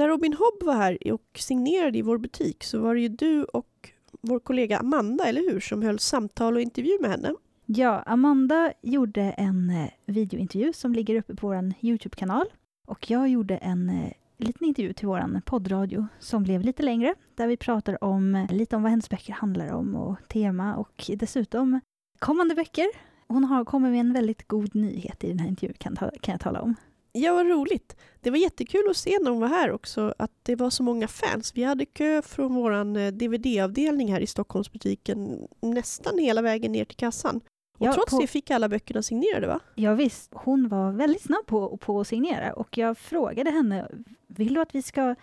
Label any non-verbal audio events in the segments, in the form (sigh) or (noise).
När Robin Hobb var här och signerade i vår butik så var det ju du och vår kollega Amanda, eller hur, som höll samtal och intervju med henne. Ja, Amanda gjorde en eh, videointervju som ligger uppe på vår Youtube-kanal. Och jag gjorde en eh, liten intervju till vår poddradio som blev lite längre, där vi pratar om eh, lite om vad hennes böcker handlar om och tema och dessutom kommande böcker. Hon har kommit med en väldigt god nyhet i den här intervjun kan, ta, kan jag tala om. Ja, vad roligt. Det var jättekul att se när hon var här också, att det var så många fans. Vi hade kö från vår DVD-avdelning här i Stockholmsbutiken nästan hela vägen ner till kassan. Och ja, trots på... det fick alla böckerna signerade va? Ja, visst, hon var väldigt snabb på, på att signera och jag frågade henne, vill du att vi ska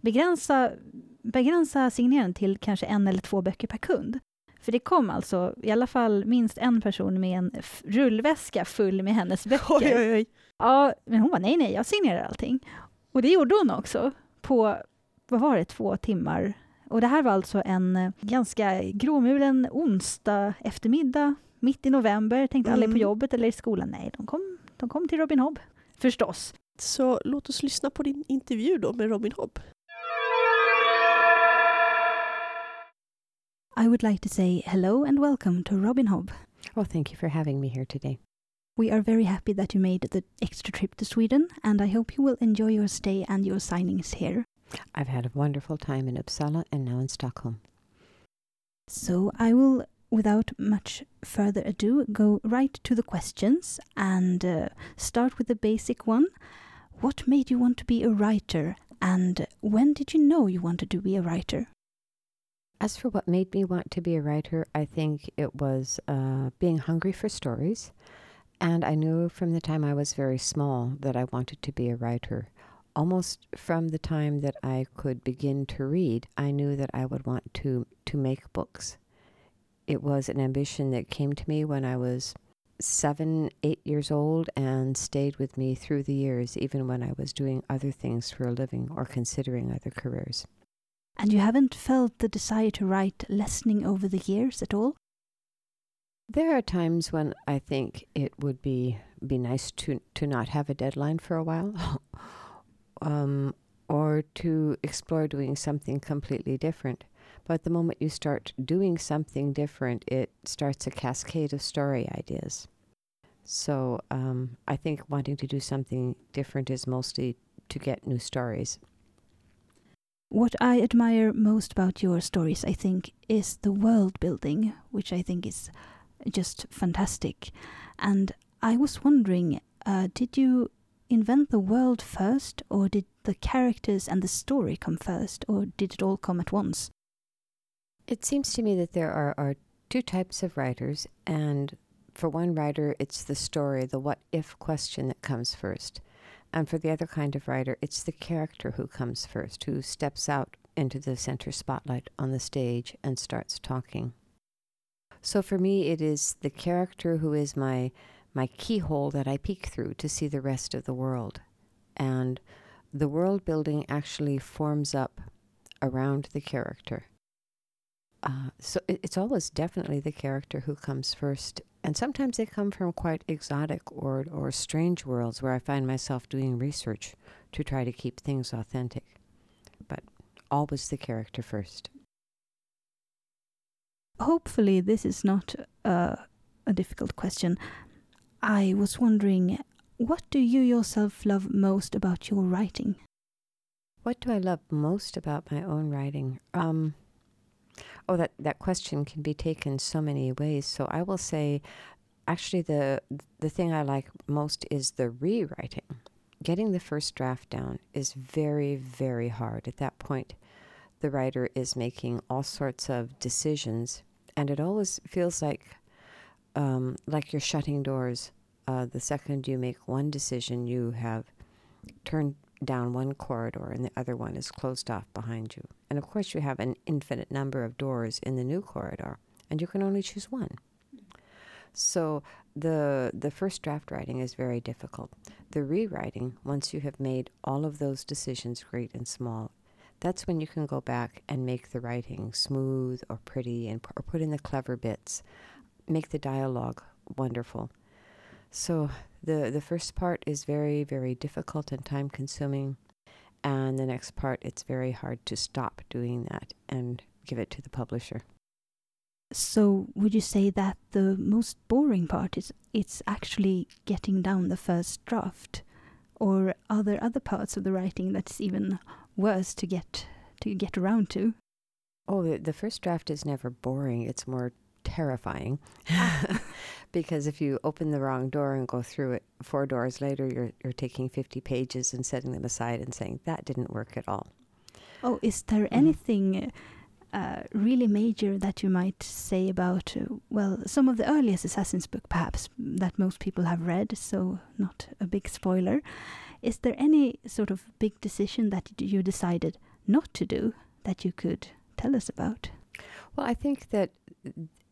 begränsa, begränsa signeringen till kanske en eller två böcker per kund? För det kom alltså i alla fall minst en person med en rullväska full med hennes (laughs) böcker. Oj, oj, oj. Ja, men hon var nej, nej, jag signerar allting. Och det gjorde hon också på, vad var det, två timmar. Och det här var alltså en ganska gråmulen onsdag eftermiddag mitt i november, tänkte mm. alla på jobbet eller i skolan. Nej, de kom, de kom till Robin Hobb, förstås. Så låt oss lyssna på din intervju då med Robin Hobb. I would like to say hello and welcome to Robin Hobb. Well, thank you for having me here today. We are very happy that you made the extra trip to Sweden, and I hope you will enjoy your stay and your signings here. I've had a wonderful time in Uppsala and now in Stockholm. So I will without much further ado, go right to the questions and uh, start with the basic one. What made you want to be a writer, and when did you know you wanted to be a writer? As for what made me want to be a writer, I think it was uh, being hungry for stories. And I knew from the time I was very small that I wanted to be a writer. Almost from the time that I could begin to read, I knew that I would want to, to make books it was an ambition that came to me when I was seven, eight years old and stayed with me through the years, even when I was doing other things for a living or considering other careers. And you haven't felt the desire to write lessening over the years at all? There are times when I think it would be be nice to to not have a deadline for a while, (laughs) um, or to explore doing something completely different. But the moment you start doing something different, it starts a cascade of story ideas. So um, I think wanting to do something different is mostly to get new stories. What I admire most about your stories, I think, is the world building, which I think is just fantastic. And I was wondering, uh, did you invent the world first, or did the characters and the story come first, or did it all come at once? It seems to me that there are, are two types of writers, and for one writer, it's the story, the what if question that comes first. And for the other kind of writer, it's the character who comes first, who steps out into the center spotlight on the stage and starts talking. So for me, it is the character who is my my keyhole that I peek through to see the rest of the world. And the world building actually forms up around the character. Uh, so it, it's always definitely the character who comes first. And sometimes they come from quite exotic or, or strange worlds where I find myself doing research to try to keep things authentic. But always the character first. Hopefully, this is not uh, a difficult question. I was wondering, what do you yourself love most about your writing? What do I love most about my own writing? Um, Oh, that, that question can be taken so many ways. So I will say, actually, the the thing I like most is the rewriting. Getting the first draft down is very, very hard. At that point, the writer is making all sorts of decisions, and it always feels like um, like you're shutting doors. Uh, the second you make one decision, you have turned down one corridor and the other one is closed off behind you. And of course, you have an infinite number of doors in the new corridor, and you can only choose one. So the the first draft writing is very difficult. The rewriting, once you have made all of those decisions, great and small, that's when you can go back and make the writing smooth or pretty, and or put in the clever bits, make the dialogue wonderful. So the the first part is very very difficult and time consuming, And the next part, it's very hard to stop doing that and give it to the publisher. So would you say that the most boring part is it's actually getting down the first draft? Or are there other parts of the writing that's even worse to get to get around to? Oh, the, the first draft is never boring. It's more terrifying. (laughs) because if you open the wrong door and go through it four doors later, you're, you're taking 50 pages and setting them aside and saying, that didn't work at all. Oh, is there Mhm. anything uh, really major that you might say about, uh, well, some of the earliest Assassin's book, perhaps, that most people have read, so not a big spoiler. Is there any sort of big decision that you decided not to do that you could tell us about? Well, I think that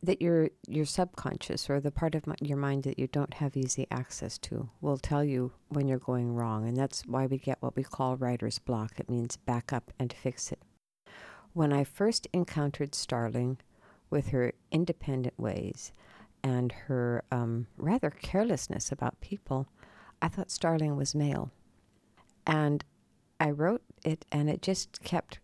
that your your subconscious or the part of mi- your mind that you don't have easy access to will tell you when you're going wrong, and that's why we get what we call writer's block. It means back up and fix it. When I first encountered Starling, with her independent ways and her um, rather carelessness about people, I thought Starling was male, and I wrote it, and it just kept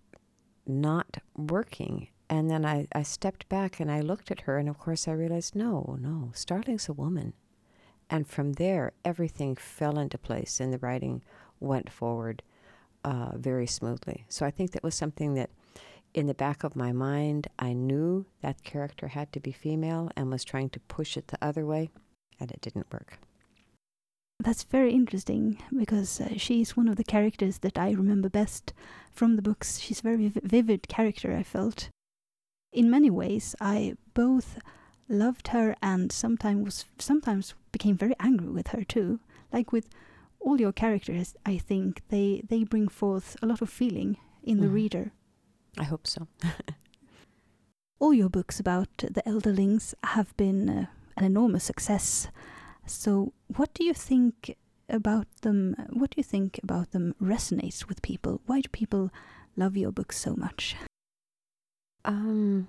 not working. And then I, I stepped back and I looked at her, and of course I realized no, no, Starling's a woman. And from there, everything fell into place, and the writing went forward uh, very smoothly. So I think that was something that, in the back of my mind, I knew that character had to be female and was trying to push it the other way, and it didn't work. That's very interesting because uh, she's one of the characters that I remember best from the books. She's a very vivid character, I felt. In many ways, I both loved her and sometimes was, sometimes became very angry with her too. Like with all your characters, I think they, they bring forth a lot of feeling in the Mhm. reader. I hope so. (laughs) all your books about the elderlings have been uh, an enormous success. So, what do you think about them? What do you think about them resonates with people? Why do people love your books so much? Um,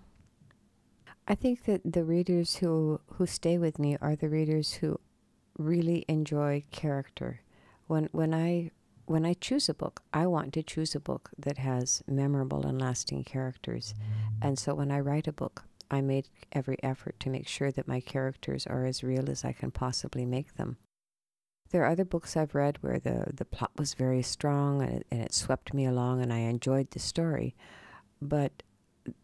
I think that the readers who who stay with me are the readers who really enjoy character. When when I when I choose a book, I want to choose a book that has memorable and lasting characters. And so when I write a book, I make every effort to make sure that my characters are as real as I can possibly make them. There are other books I've read where the, the plot was very strong and it, and it swept me along and I enjoyed the story. But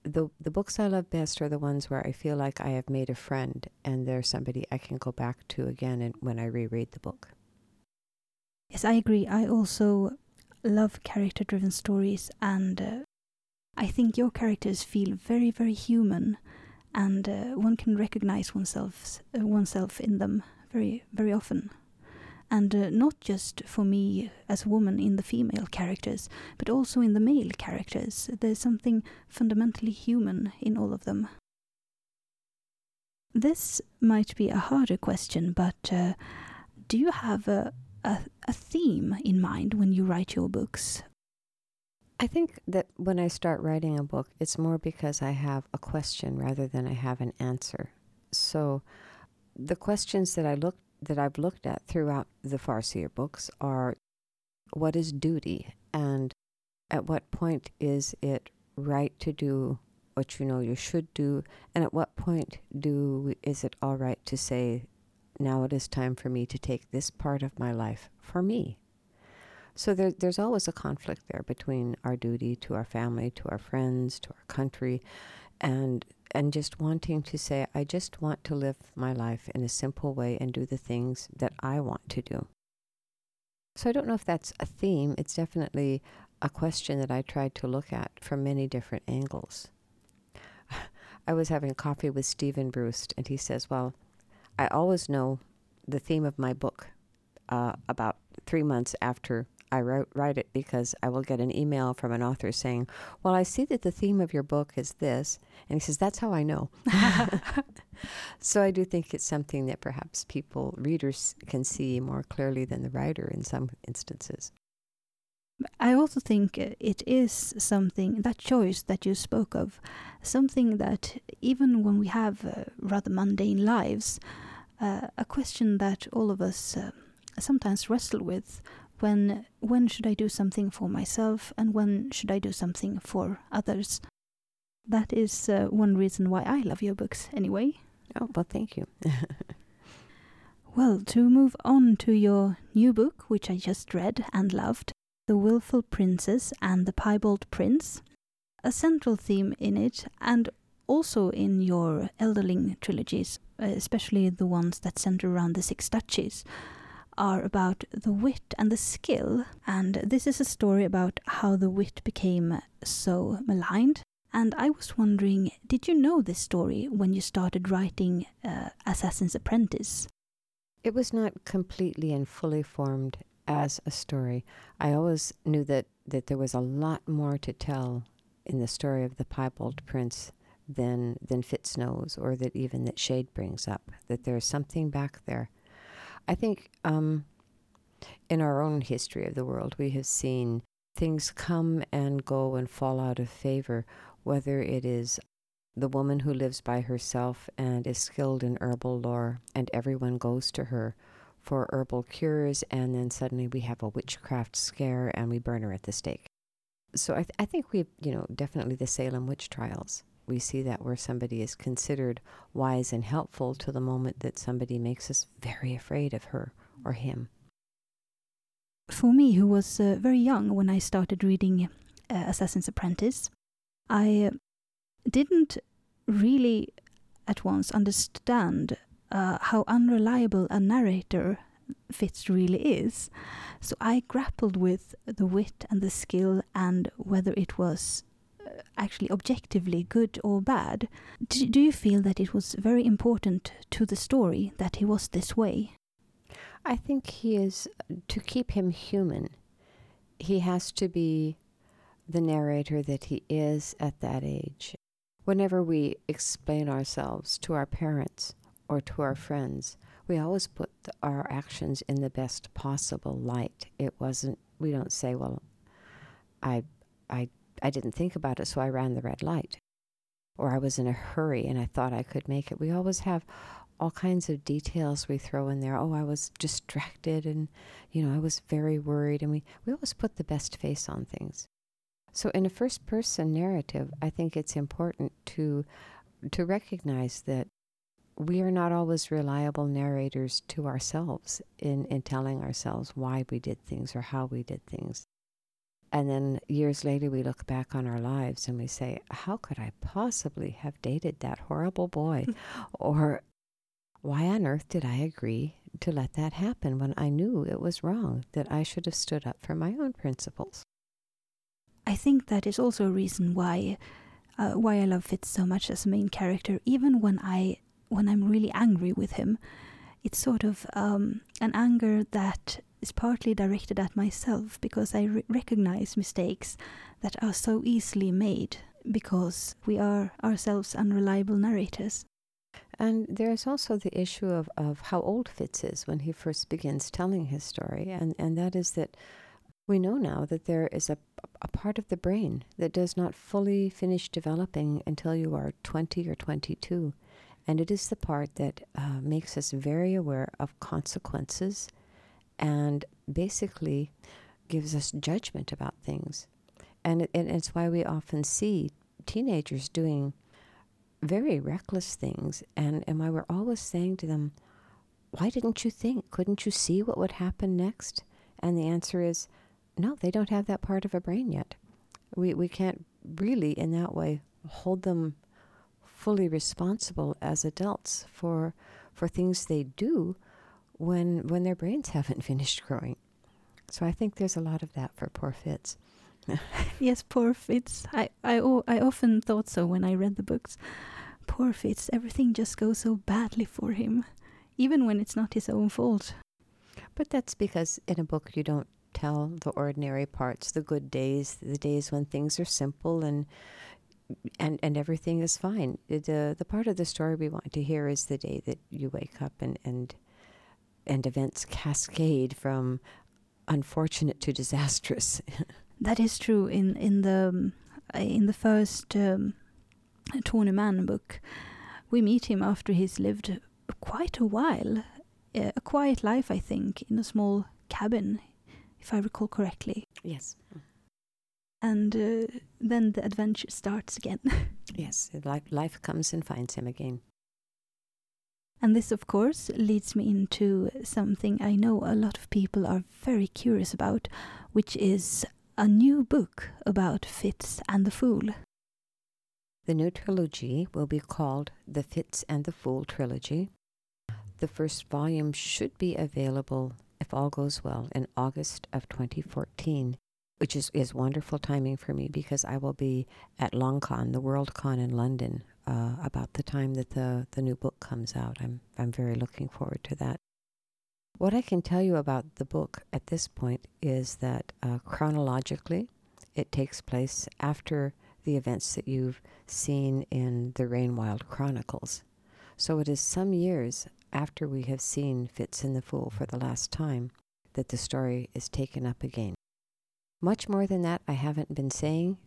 the the books I love best are the ones where I feel like I have made a friend and there's somebody I can go back to again and when I reread the book. Yes, I agree. I also love character driven stories, and uh, I think your characters feel very, very human, and uh, one can recognize oneself, uh, oneself in them very, very often. And uh, not just for me as a woman in the female characters, but also in the male characters. There's something fundamentally human in all of them. This might be a harder question, but uh, do you have a, a, a theme in mind when you write your books? I think that when I start writing a book, it's more because I have a question rather than I have an answer. So the questions that I look that I've looked at throughout the Farseer books are what is duty and at what point is it right to do what you know you should do and at what point do is it all right to say now it is time for me to take this part of my life for me? So there, there's always a conflict there between our duty to our family, to our friends, to our country, and and just wanting to say, I just want to live my life in a simple way and do the things that I want to do. So I don't know if that's a theme. It's definitely a question that I tried to look at from many different angles. (laughs) I was having coffee with Stephen Bruce, and he says, Well, I always know the theme of my book uh, about three months after I wrote, write it because I will get an email from an author saying, Well, I see that the theme of your book is this. And he says, That's how I know. (laughs) so I do think it's something that perhaps people, readers, can see more clearly than the writer in some instances. I also think it is something, that choice that you spoke of, something that even when we have uh, rather mundane lives, uh, a question that all of us uh, sometimes wrestle with when when should I do something for myself and when should I do something for others. That is uh, one reason why I love your books anyway. Oh, well, thank you. (laughs) Well, to move on to your new book, which I just read and loved, The Willful Princess and the Piebald Prince, a central theme in it, and also in your Elderling trilogies, uh, especially the ones that center around the Six Duchies, are about the wit and the skill. And this is a story about how the wit became so maligned. And I was wondering, did you know this story when you started writing uh, Assassin's Apprentice? It was not completely and fully formed as a story. I always knew that, that there was a lot more to tell in the story of the piebald prince than than Fitz knows, or that even that Shade brings up. That there's something back there. I think um, in our own history of the world, we have seen things come and go and fall out of favor, whether it is the woman who lives by herself and is skilled in herbal lore, and everyone goes to her for herbal cures, and then suddenly we have a witchcraft scare and we burn her at the stake. So I, th- I think we, you know, definitely the Salem witch trials. We see that where somebody is considered wise and helpful to the moment that somebody makes us very afraid of her or him. For me, who was uh, very young when I started reading uh, Assassin's Apprentice, I uh, didn't really at once understand uh, how unreliable a narrator Fitz really is. So I grappled with the wit and the skill and whether it was actually objectively good or bad. Do, do you feel that it was very important to the story that he was this way? I think he is, to keep him human, he has to be the narrator that he is at that age. Whenever we explain ourselves to our parents or to our friends, we always put the, our actions in the best possible light. It wasn't, we don't say, well, I, I, I didn't think about it, so I ran the red light. Or I was in a hurry and I thought I could make it. We always have all kinds of details we throw in there. Oh, I was distracted and, you know, I was very worried. And we, we always put the best face on things. So in a first person narrative, I think it's important to to recognize that we are not always reliable narrators to ourselves in, in telling ourselves why we did things or how we did things. And then years later, we look back on our lives and we say, How could I possibly have dated that horrible boy? (laughs) or why on earth did I agree to let that happen when I knew it was wrong, that I should have stood up for my own principles? I think that is also a reason why uh, why I love Fitz so much as a main character. Even when I when I'm really angry with him, it's sort of um, an anger that is partly directed at myself because I re- recognize mistakes that are so easily made because we are ourselves unreliable narrators. And there's also the issue of, of how old Fitz is when he first begins telling his story, and, and that is that we know now that there is a, a part of the brain that does not fully finish developing until you are 20 or 22. And it is the part that uh, makes us very aware of consequences and basically gives us judgment about things. And, it, and it's why we often see teenagers doing very reckless things, and, and why we're always saying to them, Why didn't you think? Couldn't you see what would happen next? And the answer is, no, they don't have that part of a brain yet. We, we can't really, in that way, hold them fully responsible as adults for, for things they do when, when their brains (laughs) haven't finished growing. So I think there's a lot of that for poor Fitz. (laughs) yes, poor Fitz. I, I, I often thought so when I read the books. Poor Fitz, everything just goes so badly for him, even when it's not his own fault. But that's because in a book you don't tell the ordinary parts, the good days, the days when things are simple and and and everything is fine. The the part of the story we want to hear is the day that you wake up and and and events cascade from unfortunate to disastrous. (laughs) that is true in in the um, in the first um, Tawny Man book. We meet him after he's lived quite a while, a quiet life, I think, in a small cabin if I recall correctly. Yes. And uh, then the adventure starts again. (laughs) Yes. Life, life comes and finds him again. And this, of course, leads me into something I know a lot of people are very curious about, which is a new book about Fitz and the Fool. The new trilogy will be called The Fitz and the Fool Trilogy. The first volume should be available, if all goes well, in August of 2014, which is, is wonderful timing for me because I will be at LongCon, the WorldCon in London, uh, about the time that the, the new book comes out. I'm, I'm very looking forward to that. What I can tell you about the book at this point is that uh, chronologically, it takes place after the events that you've seen in the Rainwild Chronicles. So it is some years after we have seen Fitz and the Fool for the last time that the story is taken up again. Much more than that, I haven't been saying.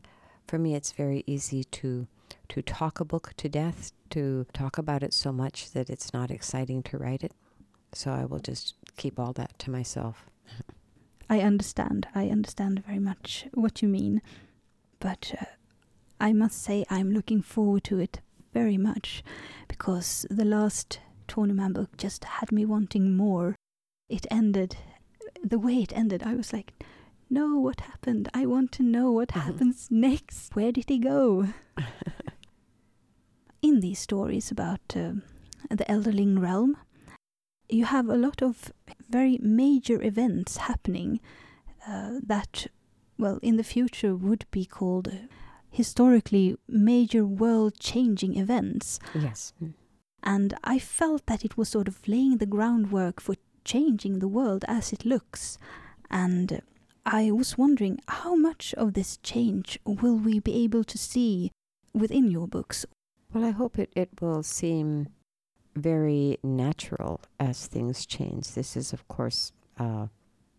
For me, it's very easy to to talk a book to death, to talk about it so much that it's not exciting to write it. So I will just keep all that to myself. I understand. I understand very much what you mean. But uh, I must say I'm looking forward to it very much because the last tournament book just had me wanting more. It ended the way it ended. I was like, no, what happened? I want to know what Mhm. happens next. Where did he go? (laughs) In these stories about um the Elderling realm, you have a lot of very major events happening uh, that, well, in the future would be called uh, historically major world changing events. Yes. Mm. And I felt that it was sort of laying the groundwork for changing the world as it looks. And I was wondering how much of this change will we be able to see within your books? Well, I hope it, it will seem very natural as things change. This is, of course, uh,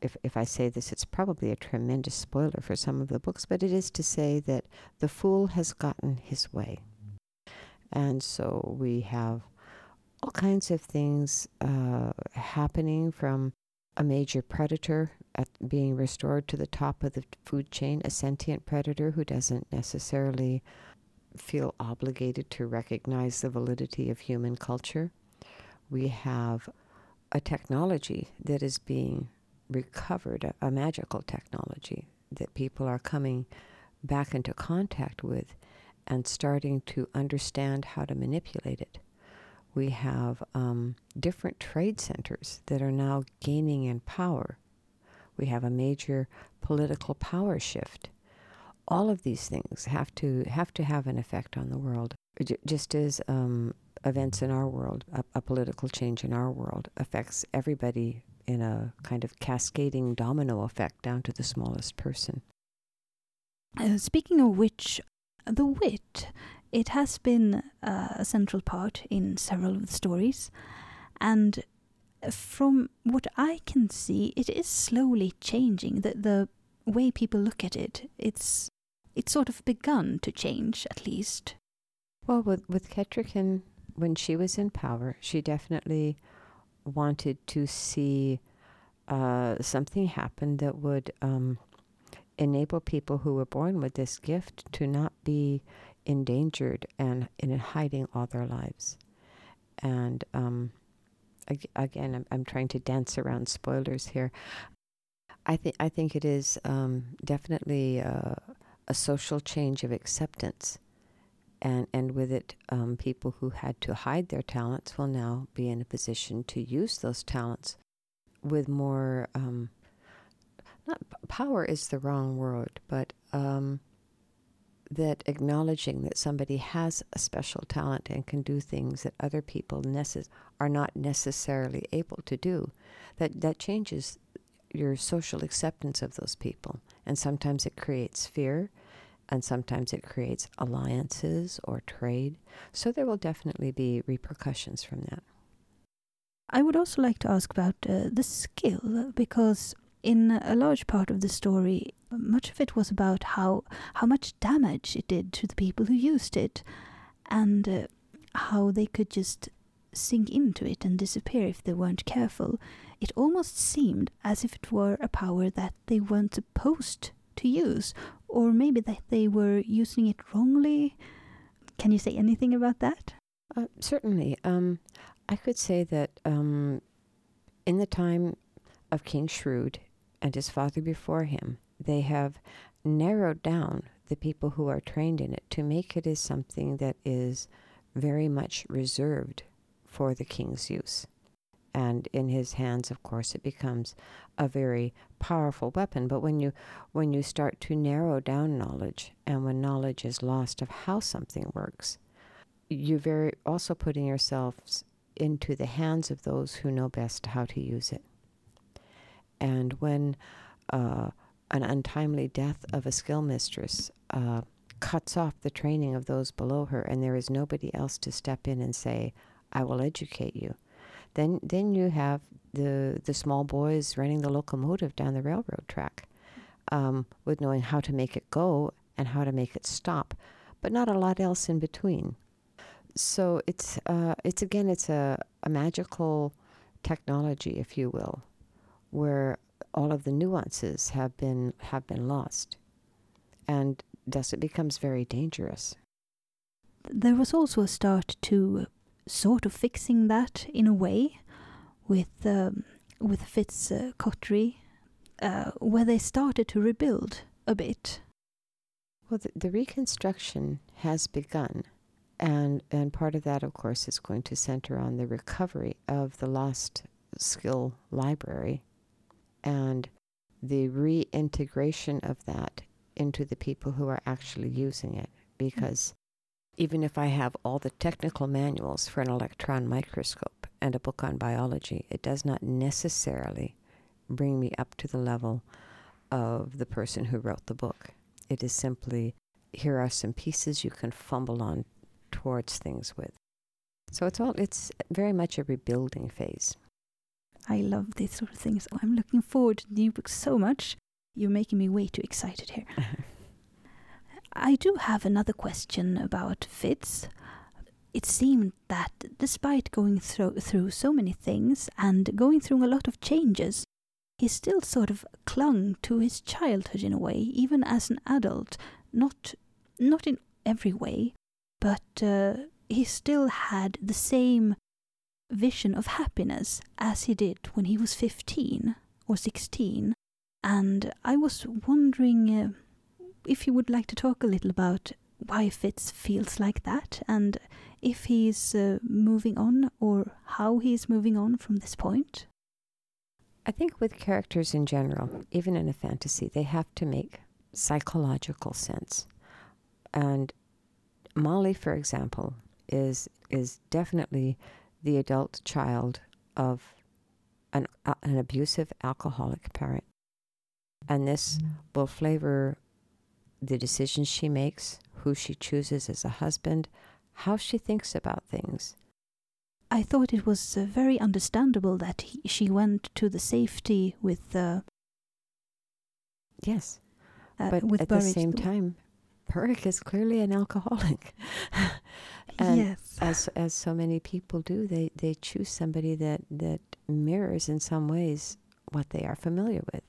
if, if I say this, it's probably a tremendous spoiler for some of the books, but it is to say that the fool has gotten his way. And so we have all kinds of things uh, happening from a major predator at being restored to the top of the food chain, a sentient predator who doesn't necessarily feel obligated to recognize the validity of human culture. We have a technology that is being recovered, a, a magical technology that people are coming back into contact with and starting to understand how to manipulate it. We have um, different trade centers that are now gaining in power. We have a major political power shift all of these things have to have to have an effect on the world. J- just as um, events in our world, a, a political change in our world affects everybody in a kind of cascading domino effect down to the smallest person. Uh, speaking of which, the wit, it has been uh, a central part in several of the stories. And from what I can see, it is slowly changing. The, the way people look at it, it's it's sort of begun to change, at least. Well, with with Ketrican, when she was in power, she definitely wanted to see uh, something happen that would um, enable people who were born with this gift to not be endangered and in hiding all their lives. And um, ag- again, I'm, I'm trying to dance around spoilers here. I think I think it is um, definitely uh, a social change of acceptance, and and with it, um, people who had to hide their talents will now be in a position to use those talents with more. Um, not power is the wrong word, but um, that acknowledging that somebody has a special talent and can do things that other people necess- are not necessarily able to do, that that changes your social acceptance of those people. And sometimes it creates fear, and sometimes it creates alliances or trade. So there will definitely be repercussions from that. I would also like to ask about uh, the skill because in a large part of the story, much of it was about how how much damage it did to the people who used it, and uh, how they could just sink into it and disappear if they weren't careful. It almost seemed as if it were a power that they weren't supposed to use, or maybe that they were using it wrongly. Can you say anything about that? Uh, certainly. Um, I could say that um, in the time of King Shrewd and his father before him, they have narrowed down the people who are trained in it to make it as something that is very much reserved for the king's use. And in his hands, of course, it becomes a very powerful weapon. But when you when you start to narrow down knowledge, and when knowledge is lost of how something works, you're very also putting yourselves into the hands of those who know best how to use it. And when uh, an untimely death of a skill mistress uh, cuts off the training of those below her, and there is nobody else to step in and say, "I will educate you," then then you have the the small boys running the locomotive down the railroad track, um, with knowing how to make it go and how to make it stop, but not a lot else in between. So it's uh, it's again it's a, a magical technology, if you will, where all of the nuances have been have been lost, and thus it becomes very dangerous. There was also a start to sort of fixing that in a way with um, with Fitz uh, Coterie, uh, where they started to rebuild a bit. Well, the, the reconstruction has begun, and and part of that, of course, is going to center on the recovery of the lost skill library, and the reintegration of that into the people who are actually using it, because even if I have all the technical manuals for an electron microscope and a book on biology, it does not necessarily bring me up to the level of the person who wrote the book. It is simply here are some pieces you can fumble on towards things with. So it's all it's very much a rebuilding phase. I love these sort of things. I'm looking forward to the new book so much. You're making me way too excited here. (laughs) I do have another question about Fitz. It seemed that despite going through, through so many things and going through a lot of changes, he still sort of clung to his childhood in a way, even as an adult. Not, not in every way, but uh, he still had the same vision of happiness as he did when he was 15 or 16. And I was wondering. Uh, if you would like to talk a little about why Fitz feels like that and if he's uh, moving on or how he's moving on from this point. I think with characters in general, even in a fantasy, they have to make psychological sense. And Molly, for example, is is definitely the adult child of an, uh, an abusive alcoholic parent. And this will flavor the decisions she makes, who she chooses as a husband, how she thinks about things. I thought it was uh, very understandable that he, she went to the safety with. Uh, yes, uh, but with at Burridge. the same time, Burrick is clearly an alcoholic. (laughs) and yes. as as so many people do, they they choose somebody that that mirrors in some ways what they are familiar with,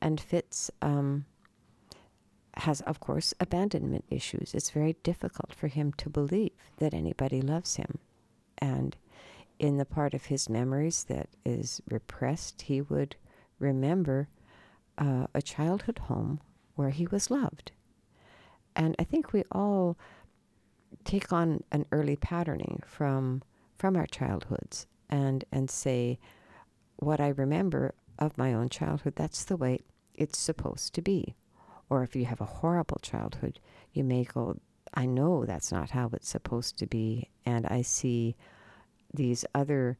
and fits. Um, has, of course, abandonment issues. It's very difficult for him to believe that anybody loves him. And in the part of his memories that is repressed, he would remember uh, a childhood home where he was loved. And I think we all take on an early patterning from from our childhoods and and say what I remember of my own childhood that's the way it's supposed to be or if you have a horrible childhood, you may go, I know that's not how it's supposed to be, and I see these other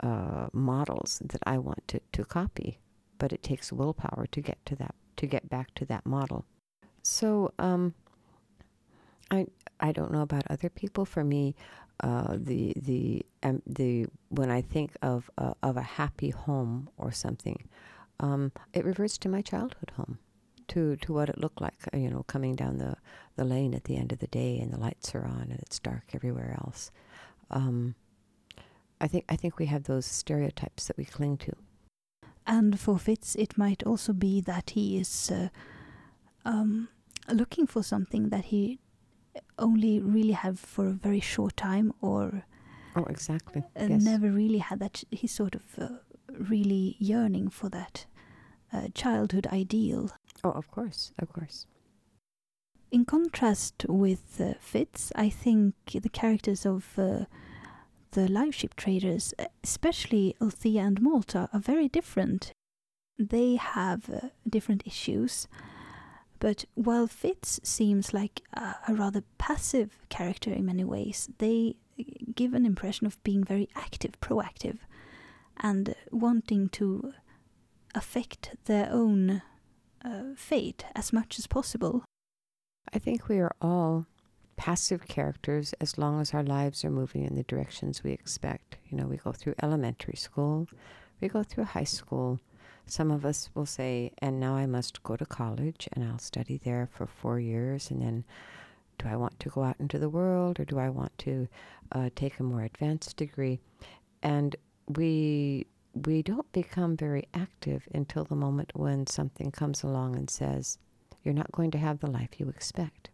uh, models that I want to, to copy, but it takes willpower to get to that to get back to that model. So um, I I don't know about other people. For me, uh, the the um, the when I think of uh, of a happy home or something, um, it reverts to my childhood home to to what it looked like, you know, coming down the the lane at the end of the day and the lights are on and it's dark everywhere else. Um, I think I think we have those stereotypes that we cling to. And for Fitz, it might also be that he is uh, um, looking for something that he only really have for a very short time or Oh, exactly. uh, yes. never really had that. He's sort of uh, really yearning for that uh, childhood ideal. Oh, of course, of course. In contrast with uh, Fitz, I think the characters of uh, the live ship traders, especially Althea and Malta, are very different. They have uh, different issues. But while Fitz seems like a, a rather passive character in many ways, they give an impression of being very active, proactive, and wanting to affect their own uh, fate as much as possible. I think we are all passive characters as long as our lives are moving in the directions we expect. You know, we go through elementary school, we go through high school. Some of us will say, and now I must go to college and I'll study there for four years. And then, do I want to go out into the world or do I want to uh, take a more advanced degree? And we we don't become very active until the moment when something comes along and says, you're not going to have the life you expect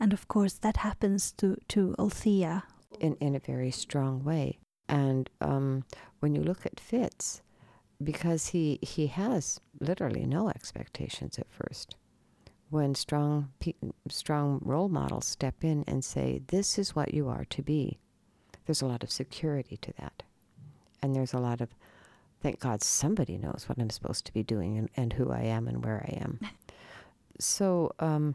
And of course, that happens to, to Althea. in, in a very strong way. And um, when you look at Fitz, because he, he has literally no expectations at first. When strong strong role models step in and say, "This is what you are to be," there's a lot of security to that, and there's a lot of, "Thank God somebody knows what I'm supposed to be doing and, and who I am and where I am." (laughs) so um,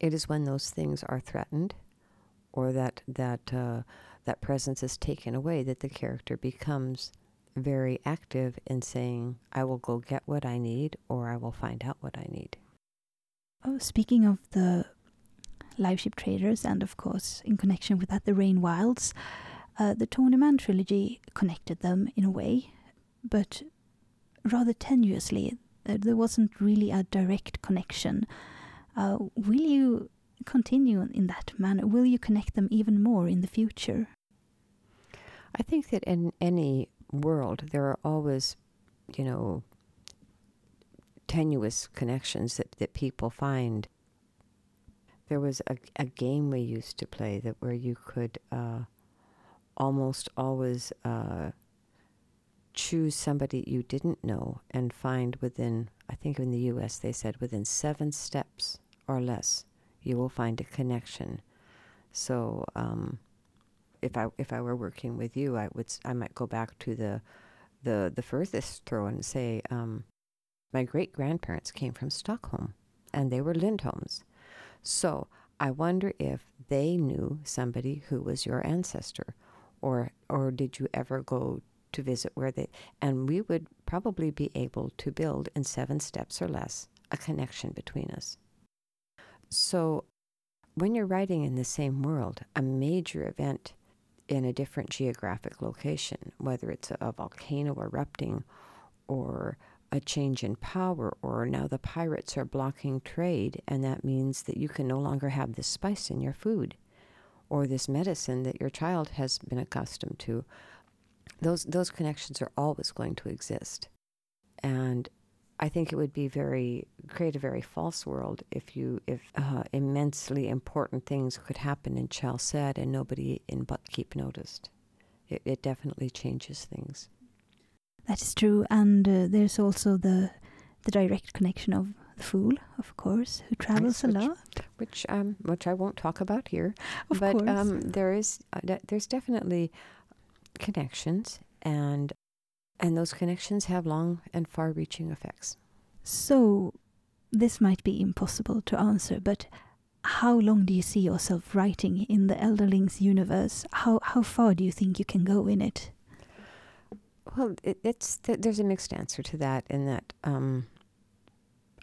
it is when those things are threatened, or that that uh, that presence is taken away that the character becomes very active in saying, "I will go get what I need, or I will find out what I need." Oh, speaking of the live ship traders, and of course, in connection with that, the Rain Wilds, uh, the Tony trilogy connected them in a way, but rather tenuously. There wasn't really a direct connection. Uh, will you continue in that manner? Will you connect them even more in the future? I think that in any world there are always, you know, tenuous connections that, that people find. There was a, a game we used to play that where you could uh, almost always uh, choose somebody you didn't know and find within, I think in the U.S. they said within seven steps or less, you will find a connection. So um, if I if I were working with you, I would I might go back to the the the furthest throw and say, um, my great grandparents came from Stockholm, and they were Lindholms. So I wonder if they knew somebody who was your ancestor, or or did you ever go to visit where they? And we would probably be able to build in seven steps or less a connection between us. So when you're writing in the same world, a major event in a different geographic location, whether it's a, volcano erupting or a change in power, or now the pirates are blocking trade, and that means that you can no longer have this spice in your food or this medicine that your child has been accustomed to. Those, those connections are always going to exist. And I think it would be very create a very false world if you if uh, immensely important things could happen in Chalced and nobody in Buttkeep noticed. It, it definitely changes things. That is true, and uh, there's also the the direct connection of the fool, of course, who travels a which- lot. which um which I won't talk about here. Of but course. um there is uh, de- there's definitely connections and and those connections have long and far-reaching effects. So, this might be impossible to answer, but how long do you see yourself writing in the Elderlings universe? How how far do you think you can go in it? Well, it, it's th- there's a mixed answer to that in that um,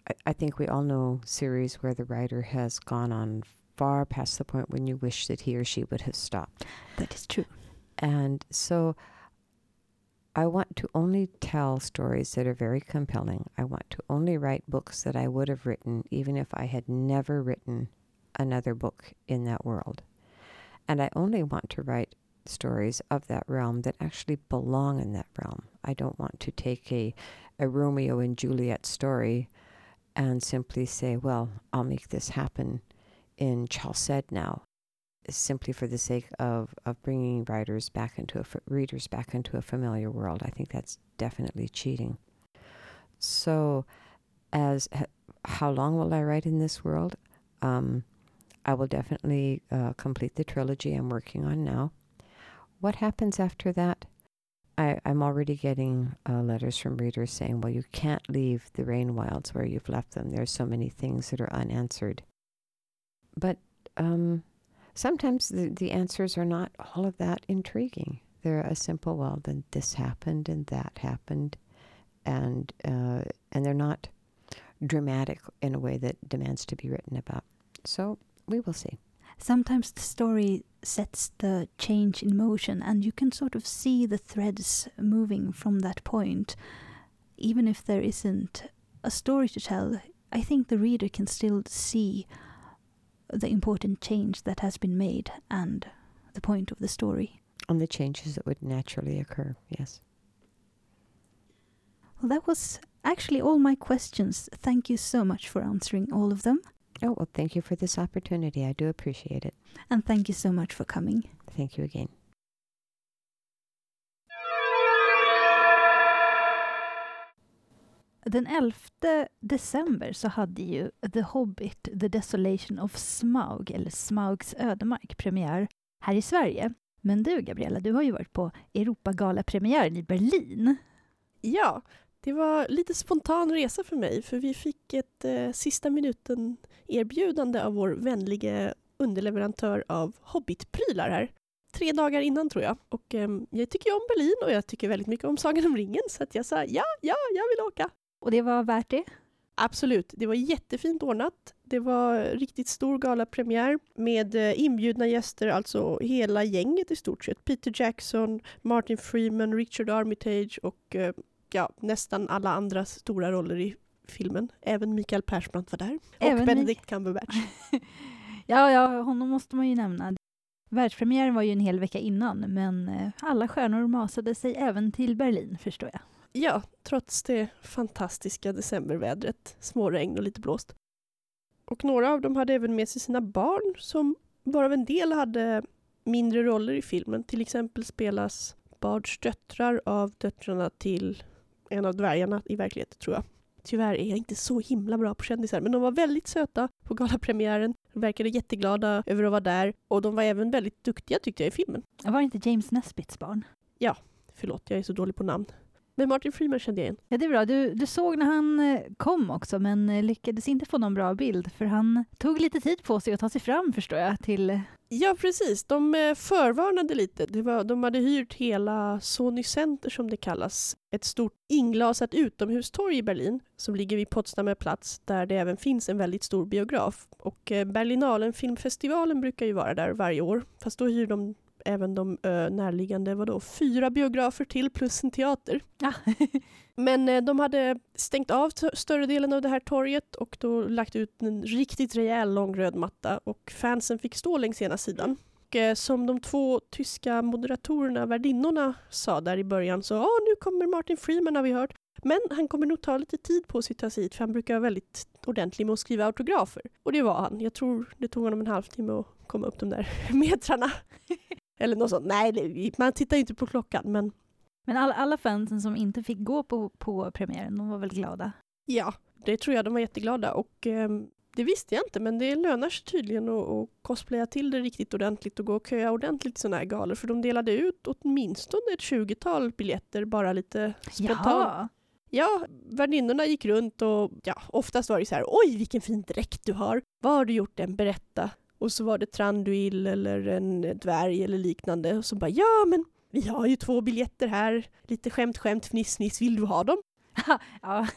I, I think we all know series where the writer has gone on far past the point when you wish that he or she would have stopped. That is true. And so I want to only tell stories that are very compelling. I want to only write books that I would have written even if I had never written another book in that world. And I only want to write stories of that realm that actually belong in that realm. I don't want to take a, a Romeo and Juliet story and simply say, well, I'll make this happen in Chalced now, simply for the sake of, of bringing writers back into a, readers back into a familiar world. I think that's definitely cheating. So, as how long will I write in this world? Um, I will definitely uh, complete the trilogy I'm working on now. What happens after that? I, I'm already getting uh, letters from readers saying, well, you can't leave the rain wilds where you've left them. There's so many things that are unanswered. But um, sometimes the, the answers are not all of that intriguing. They're a simple, well, then this happened and that happened. And, uh, and they're not dramatic in a way that demands to be written about. So we will see. Sometimes the story sets the change in motion, and you can sort of see the threads moving from that point. Even if there isn't a story to tell, I think the reader can still see the important change that has been made and the point of the story. And the changes that would naturally occur, yes. Well, that was actually all my questions. Thank you so much for answering all of them. Oh, well, thank you for this opportunity. I do appreciate it. And thank you so much for coming. Thank you again. Den 11 december så hade ju The Hobbit, The Desolation of Smaug, eller Smaugs ödemark, premiär här i Sverige. Men du, Gabriella, du har ju varit på Europagala-premiären i Berlin. Ja, det var lite spontan resa för mig för vi fick ett eh, sista minuten erbjudande av vår vänliga underleverantör av Hobbit-prylar här. Tre dagar innan tror jag. Och eh, jag tycker ju om Berlin och jag tycker väldigt mycket om Sagan om ringen så att jag sa ja, ja, jag vill åka. Och det var värt det? Absolut, det var jättefint ordnat. Det var riktigt stor galapremiär med eh, inbjudna gäster, alltså hela gänget i stort sett. Peter Jackson, Martin Freeman, Richard Armitage och eh, ja, nästan alla andra stora roller i filmen. Även Mikael Persbrandt var där. Även och Benedict Cumberbatch. (laughs) (laughs) Ja, ja, honom måste man ju nämna. Världspremiären var ju en hel vecka innan, men eh, alla stjärnor masade sig även till Berlin, förstår jag. Ja, trots det fantastiska decembervädret, småregn och lite blåst. Och några av dem hade även med sig sina barn som varav en del hade mindre roller i filmen. Till exempel spelas Bards döttrar av döttrarna till en av dvärgarna i verkligheten tror jag. Tyvärr är jag inte så himla bra på kändisar men de var väldigt söta på galapremiären. De verkade jätteglada över att vara där och de var även väldigt duktiga tyckte jag i filmen. Var det inte James Nesbitts barn? Förlåt, jag är så dålig på namn. Men Martin Freeman kände jag igen. Ja, det är bra. Du, du såg när han eh, kom också, men eh, lyckades inte få någon bra bild, för han tog lite tid på sig att ta sig fram, förstår jag, till... eh, Ja, precis. De förvarnade lite. Det var, de hade hyrt hela Sony Center, som det kallas. Ett stort inglasat utomhustorg i Berlin som ligger vid Potsdamer Platz där det även finns en väldigt stor biograf. Och Berlinalen filmfestivalen brukar ju vara där varje år. Fast då hyr de även de ö, närliggande, vadå, fyra biografer till plus en teater. Ja. (laughs) Men eh, de hade stängt av större delen av det här torget och då lagt ut en riktigt rejäl lång röd matta och fansen fick stå längs ena sidan. Och, eh, som de två tyska moderatorerna, värdinnorna, sa där i början så ah, nu kommer Martin Freeman har vi hört. Men han kommer nog ta lite tid på sig att ta sig hit för han brukar vara väldigt ordentlig med att skriva autografer. Och det var han. Jag tror det tog honom en halvtimme att komma upp de där (laughs) metrarna. (laughs) Eller något sånt. Nej, det- man tittar ju inte på klockan men Men alla, alla fansen som inte fick gå på, på premiären, de var väl glada? Ja, det tror jag de var jätteglada och ehm, det visste jag inte men det lönar sig tydligen att, att cosplaya till det riktigt ordentligt och gå och köa ordentligt i sådana här galor för de delade ut åtminstone ett 20-tal biljetter bara lite spontant. Jaha! Ja, värdinnorna gick runt och ja, oftast var det så här oj vilken fin dräkt du har, var har du gjort den, berätta. Och så var det Tranduil eller en dvärg eller liknande och så bara ja men vi har ju två biljetter här, lite skämt skämt fniss fniss, vill du ha dem? (laughs) ja,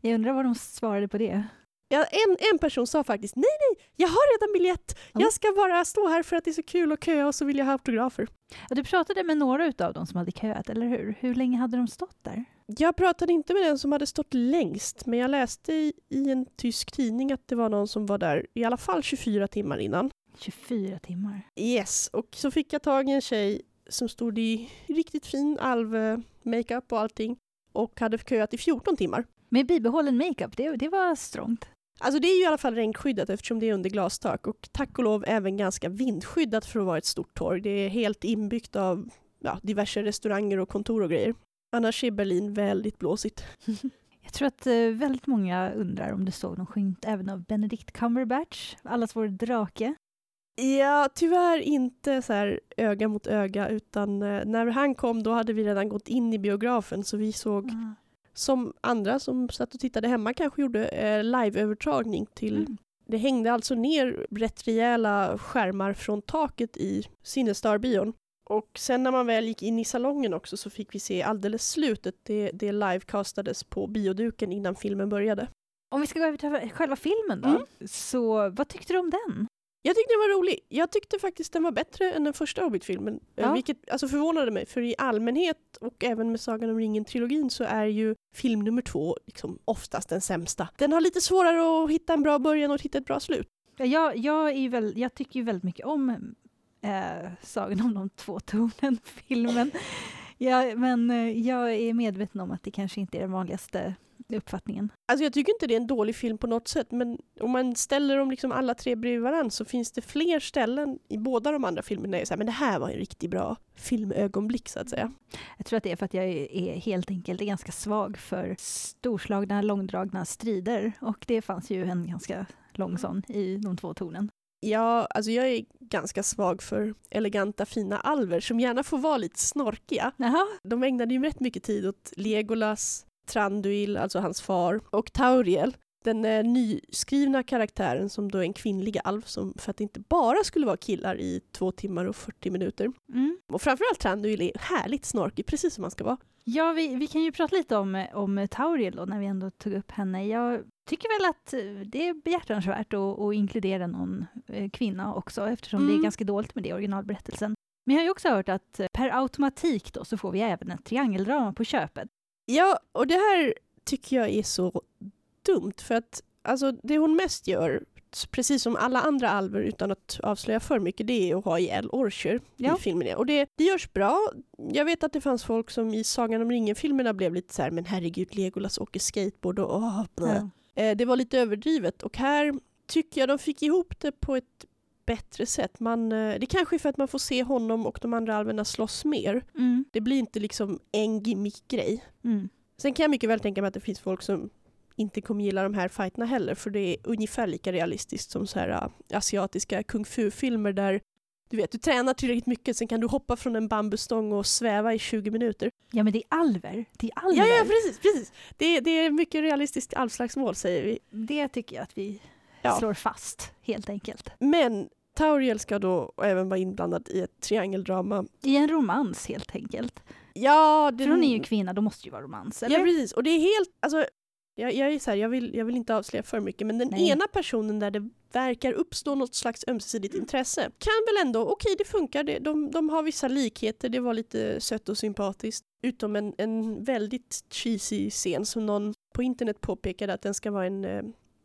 jag undrar vad de svarade på det. Ja, en, en person sa faktiskt nej, nej, jag har redan biljett. Jag ska bara stå här för att det är så kul att köa och så vill jag ha autografer. Ja, du pratade med några utav dem som hade köat, eller hur? Hur länge hade de stått där? Jag pratade inte med den som hade stått längst, men jag läste i, i en tysk tidning att det var någon som var där i alla fall 24 timmar innan. 24 timmar. Yes, och så fick jag tag i en tjej som stod i riktigt fin alv-makeup och allting och hade köat i 14 timmar. Med bibehållen makeup, det, det var strångt. Alltså det är ju i alla fall regnskyddat eftersom det är under glastak och tack och lov även ganska vindskyddat för att vara ett stort torg. Det är helt inbyggt av ja, diverse restauranger och kontor och grejer. Annars är Berlin väldigt blåsigt. (laughs) Jag tror att eh, väldigt många undrar om du såg någon skymt även av Benedict Cumberbatch, allas vår drake. Ja, tyvärr inte så här öga mot öga utan eh, när han kom då hade vi redan gått in i biografen så vi såg Ah. Som andra som satt och tittade hemma kanske gjorde eh, liveövertragning till Mm. Det hängde alltså ner rätt rejäla skärmar från taket i Sinnestar-bion. Och sen när man väl gick in i salongen också så fick vi se alldeles slutet. Det, det livecastades på bioduken innan filmen började. Om vi ska gå över till själva filmen då, Mm. så vad tyckte du om den? Jag tyckte den var rolig. Jag tyckte faktiskt den var bättre än den första Hobbit-filmen. eh, Ja. Vilket alltså förvånade mig, för i allmänhet och även med Sagan om ringen-trilogin så är ju film nummer två liksom oftast den sämsta. Den har lite svårare att hitta en bra början och hitta ett bra slut. Ja, Jag, jag, är väl, jag tycker ju väldigt mycket om eh, Sagan om de två tornen-filmen. (laughs) Ja, men eh, jag är medveten om att det kanske inte är den vanligaste uppfattningen. Alltså jag tycker inte det är en dålig film på något sätt men om man ställer dem liksom alla tre bredvid varandra så finns det fler ställen i båda de andra filmerna där jag säger men det här var en riktigt bra filmögonblick så att säga. Jag tror att det är för att jag är, helt enkelt är ganska svag för storslagna, långdragna strider och det fanns ju en ganska lång sån i de två tornen. Ja, alltså jag är ganska svag för eleganta fina alver som gärna får vara lite snorkiga. Jaha, De ägnade ju rätt mycket tid åt Legolas, Tranduil, alltså hans far, och Tauriel. Den eh, nyskrivna karaktären som då är en kvinnlig alv som för att det inte bara skulle vara killar i två timmar och 40 minuter. mm. Och framförallt Tranduil är härligt snorkig, precis som man ska vara. Ja, vi, vi kan ju prata lite om, om Tauriel då, när vi ändå tog upp henne. Jag tycker väl att eh, det är behjärtansvärt att, att inkludera någon eh, kvinna också, eftersom det är Mm. ganska dåligt med det i originalberättelsen. Men jag har ju också hört att eh, per automatik då så får vi även ett triangeldrama på köpet. Ja, och det här tycker jag är så dumt för att alltså, det hon mest gör, precis som alla andra alver utan att avslöja för mycket, det är att ha ihjäl orcher Ja. i filmen. Och det, det görs bra. Jag vet att det fanns folk som i Sagan om ringen-filmerna blev lite så här, men herregud, Legolas åker skateboard och åh, blä." Eh, Det var lite överdrivet och här tycker jag de fick ihop det på ett bättre sätt. Man, eh, det kanske är för att man får se honom och de andra alverna slåss mer. Mm. Det blir inte liksom en gimmick-grej. Mm. Sen kan jag mycket väl tänka mig att det finns folk som inte kommer gilla de här fighterna heller för det är ungefär lika realistiskt som så här äh, asiatiska kung fu-filmer där du vet, du tränar tillräckligt mycket sen kan du hoppa från en bambusstång och sväva i 20 minuter. Ja, men det är alver. Det är alver. Ja, ja precis, precis. Det, det är mycket realistiskt alvslagsmål säger vi. Det tycker jag att vi Ja. slår fast, helt enkelt. Men Tauriel ska då även vara inblandad i ett triangeldrama. I en romans, helt enkelt. Ja, det, För hon är ju kvinna, då måste ju vara romans, eller? Ja precis, och det är helt, alltså jag, jag är så här, jag vill, jag vill inte avslöja för mycket men den Nej. ena personen där det verkar uppstå något slags ömsesidigt intresse kan väl ändå, okej det funkar, det, de, de har vissa likheter, det var lite sött och sympatiskt. Utom en, en väldigt cheesy scen som någon på internet påpekade att den ska vara en,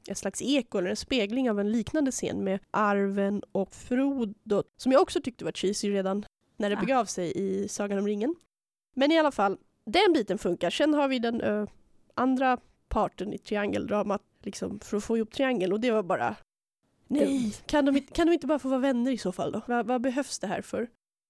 en slags eko eller en spegling av en liknande scen med Arven och Frodo som jag också tyckte var cheesy redan när det Ah. begav sig i Sagan om ringen. Men i alla fall, den biten funkar. Sen har vi den ö, andra parten i triangeldramat liksom, för att få ihop triangeln och det var bara Nej, kan de, inte- kan de inte bara få vara vänner i så fall då? Vad, vad behövs det här för?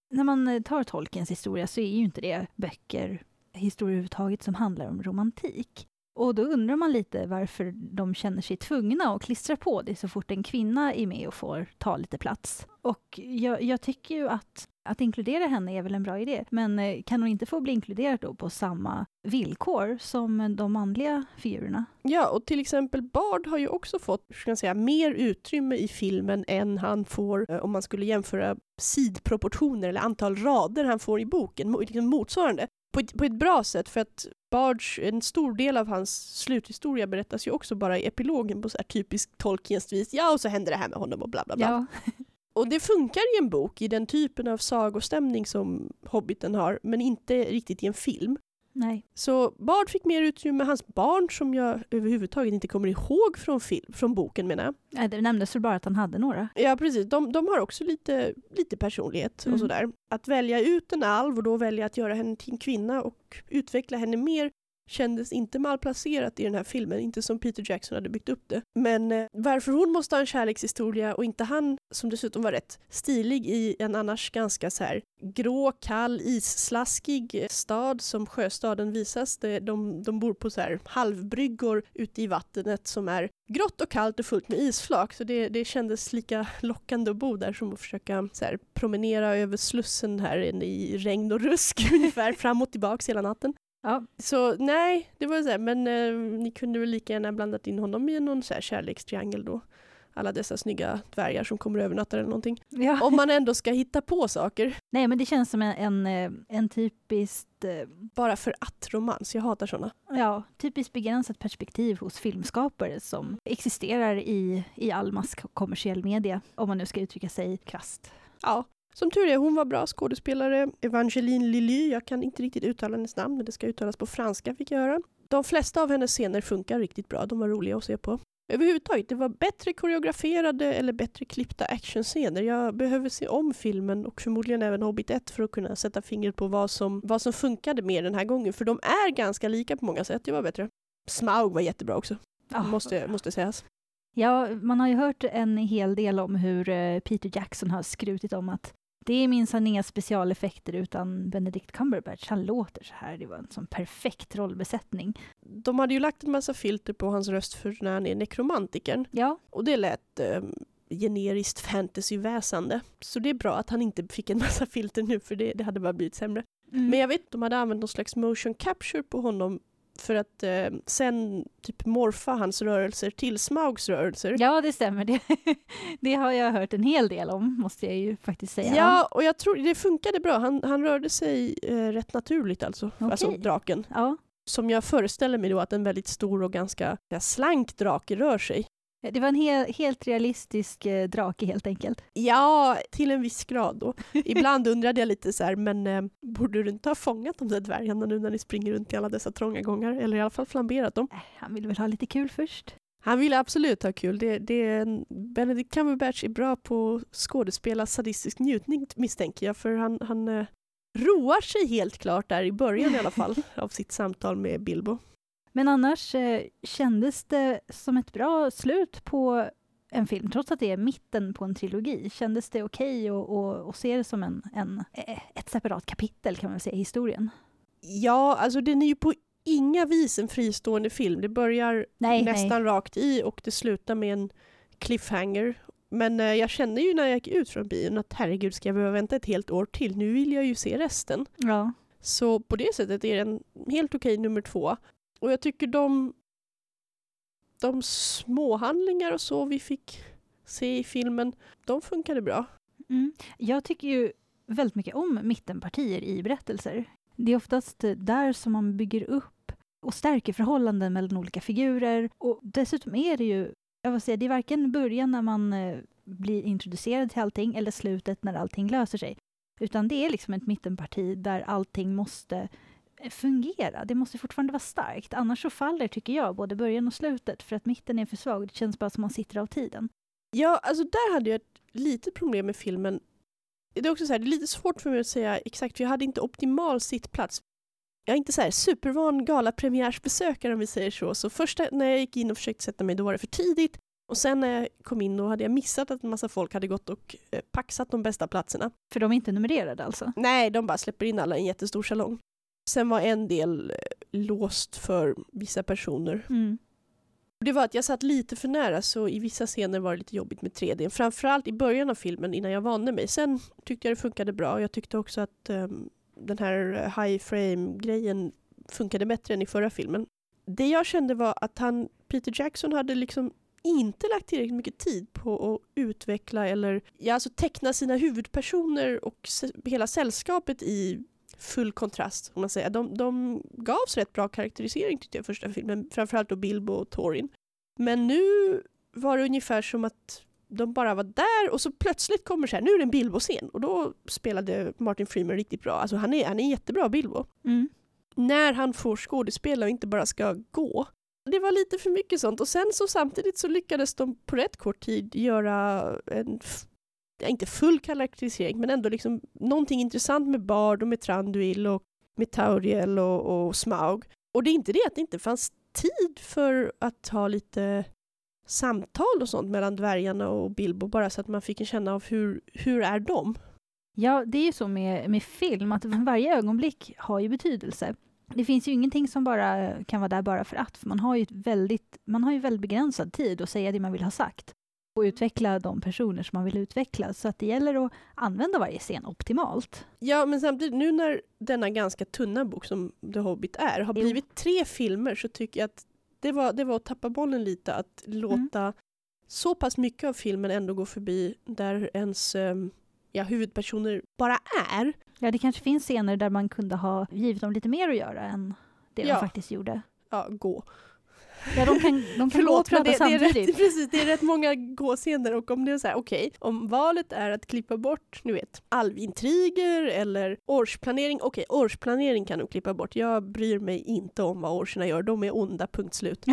När man eh, tar Tolkiens historia så är ju inte det böcker, historier överhuvudtaget, som handlar om romantik. Och då undrar man lite varför de känner sig tvungna att klistra på det så fort en kvinna är med och får ta lite plats. Och jag, jag tycker ju att att inkludera henne är väl en bra idé, men eh, kan hon inte få bli inkluderad då på samma villkor som de manliga figurerna? Ja, och till exempel Bard har ju också fått ska jag säga, mer utrymme i filmen än han får eh, om man skulle jämföra sidproportioner eller antal rader han får i boken, liksom motsvarande. På ett, på ett bra sätt för att Bards, en stor del av hans sluthistoria berättas ju också bara i epilogen på så här typiskt Tolkiens vis. Ja, och så händer det här med honom och bla bla bla. Ja, (laughs) Och det funkar i en bok, i den typen av sagostämning som Hobbiten har, men inte riktigt i en film. Nej. Så Bard fick mer utrymme, hans barn som jag överhuvudtaget inte kommer ihåg från, film, från boken menar jag. Nej, det nämndes väl bara att han hade några. Ja precis, de, de har också lite, lite personlighet Mm. och sådär. Att välja ut en alv och då välja att göra henne till en kvinna och utveckla henne mer kändes inte malplacerat i den här filmen, inte som Peter Jackson hade byggt upp det. Men eh, varför hon måste ha en kärlekshistoria och inte han, som dessutom var rätt stilig i en annars ganska så här grå, kall, isslaskig stad som sjöstaden visas. Det, de, de bor på så här halvbryggor ute i vattnet som är grått och kallt och fullt med isflak. Så det, det kändes lika lockande att bo där som att försöka så här, promenera över slussen här i regn och rusk (laughs) ungefär fram och tillbaks hela natten. Ja, Så nej, det var så här, men eh, ni kunde väl lika gärna blandat in honom i någon så här kärlekstriangel då. Alla dessa snygga dvärgar som kommer och övernattar eller någonting. ja. Om man ändå ska hitta på saker. Nej, men det känns som en, en, eh, en typiskt, eh, Bara för att romans, jag hatar sådana. ja, typiskt begränsat perspektiv hos filmskapare som existerar i, i all mass kommersiell media, om man nu ska uttrycka sig krasst. Ja, som tur är, hon var bra skådespelare. Evangeline Lilly, jag kan inte riktigt uttala hennes namn, men det ska uttalas på franska fick jag höra. De flesta av hennes scener funkar riktigt bra, de var roliga att se på. Överhuvudtaget, det var bättre koreograferade eller bättre klippta actionscener. Jag behöver se om filmen och förmodligen även Hobbit 1 för att kunna sätta fingret på vad som, vad som funkade mer den här gången. För de är ganska lika på många sätt, det var bättre. Smaug var jättebra också, Ja. måste, måste sägas. Ja, man har ju hört en hel del om hur eh, Peter Jackson har skrutit om att det är minsann inga specialeffekter utan Benedict Cumberbatch, han låter så här. Det var en sån perfekt rollbesättning. De hade ju lagt en massa filter på hans röst för när han är nekromantikern. Ja, Och det lät eh, generiskt fantasyväsande. Så det är bra att han inte fick en massa filter nu för det, det hade bara blivit sämre. mm. Men jag vet de hade använt någon slags motion capture på honom för att eh, sen typ morfa hans rörelser till Smaugs rörelser. ja det stämmer. Det, (laughs) det har jag hört en hel del om, måste jag ju faktiskt säga. Ja, och jag tror det funkade bra. Han, han rörde sig eh, rätt naturligt alltså, Okej. alltså draken. ja. Som jag föreställer mig då att en väldigt stor och ganska ja, slank drake rör sig. Det var en hel, helt realistisk eh, drake helt enkelt. Ja, till en viss grad då. Ibland undrade jag lite så här, men eh, borde du inte ha fångat de där dvärgarna nu när ni springer runt i alla dessa trånga gångar? Eller i alla fall flamberat dem? Äh, Han ville väl ha lite kul först. Han ville absolut ha kul. Det, det är en, Benedict Cumberbatch är bra på att skådespela sadistisk njutning misstänker jag, för han, han eh, roar sig helt klart där i början i alla fall (laughs) av sitt samtal med Bilbo. Men annars eh, kändes det som ett bra slut på en film, trots att det är mitten på en trilogi. Kändes det okej att att- se det som en, en, eh, ett separat kapitel kan man säga i historien? Ja, alltså den är ju på inga vis en fristående film. Det börjar Nej, nästan rakt i och det slutar med en cliffhanger. Men eh, jag kände ju när jag gick ut från bion att herregud, ska jag behöva vänta ett helt år till? Nu vill jag ju se resten. nej. Ja. Så på det sättet är den helt okej nummer två. Och jag tycker de, de småhandlingar och så vi fick se i filmen, de funkade bra. Mm. Jag tycker ju väldigt mycket om mittenpartier i berättelser. Det är oftast där som man bygger upp och stärker förhållanden mellan olika figurer. Och dessutom är det ju, jag vill säga, det är varken början när man eh, blir introducerad till allting eller slutet när allting löser sig. Utan det är liksom ett mittenparti där allting måste fungera. Det måste fortfarande vara starkt. Annars så faller, tycker jag, både början och slutet för att mitten är för svag. Det känns bara som man sitter av tiden. Ja, alltså där hade jag ett litet problem med filmen. Det är också så här, det är lite svårt för mig att säga exakt, för jag hade inte optimal sittplats. Jag är inte så här supervan galapremiärsbesökare om vi säger så. Så första när jag gick in och försökte sätta mig, då var det för tidigt. Och sen när jag kom in, då hade jag missat att en massa folk hade gått och eh, paxat de bästa platserna. För de är inte numrerade alltså. Nej, de bara släpper in alla i en jättestor salong. Sen var en del eh, låst för vissa personer. Mm. Det var att jag satt lite för nära så i vissa scener var det lite jobbigt med 3D. Framförallt i början av filmen innan jag vande mig. Sen tyckte jag det funkade bra jag tyckte också att ehm, den här high frame-grejen funkade bättre än i förra filmen. Det jag kände var att han, Peter Jackson hade liksom inte lagt tillräckligt mycket tid på att utveckla eller ja, alltså teckna sina huvudpersoner och hela sällskapet i full kontrast. Om man säger. De, de gavs rätt bra karaktärisering tyckte jag i första filmen, framförallt då Bilbo och Thorin. Men nu var det ungefär som att de bara var där och så plötsligt kommer så här, nu är det en Bilbo-scen och då spelade Martin Freeman riktigt bra. Alltså han är, han är jättebra Bilbo. Mm. när han får skådespela och inte bara ska gå. Det var lite för mycket sånt och sen så samtidigt så lyckades de på rätt kort tid göra en, inte full karaktärisering, men ändå liksom någonting intressant med Bard och med Tranduil och med Tauriel och, och Smaug. Och det är inte det att det inte fanns tid för att ha lite samtal och sånt mellan dvärgarna och Bilbo, bara så att man fick en känna av hur, hur är de? Ja, det är ju så med, med film, att (laughs) varje ögonblick har ju betydelse. Det finns ju ingenting som bara kan vara där bara för att, för man har ju väldigt, man har ju väldigt begränsad tid att säga det man vill ha sagt och utveckla de personer som man vill utveckla. Så att det gäller att använda varje scen optimalt. Ja, men samtidigt nu när denna ganska tunna bok som The Hobbit är har blivit jo. tre filmer så tycker jag att det var, det var att tappa bollen lite att låta mm. så pass mycket av filmen ändå gå förbi där ens um, ja, huvudpersoner bara är. Ja, det kanske finns scener där man kunde ha givit dem lite mer att göra än det ja. de faktiskt gjorde. Ja, gå. Ja, de kan, de kan och prata det, samtidigt. Det är, rätt, precis, det är rätt många gåscener och om det är så här, okej, okay, om valet är att klippa bort, ni vet, alvintriger eller årsplanering, okej, okay, årsplanering kan de klippa bort. Jag bryr mig inte om vad årsarna gör, de är onda, punkt slut.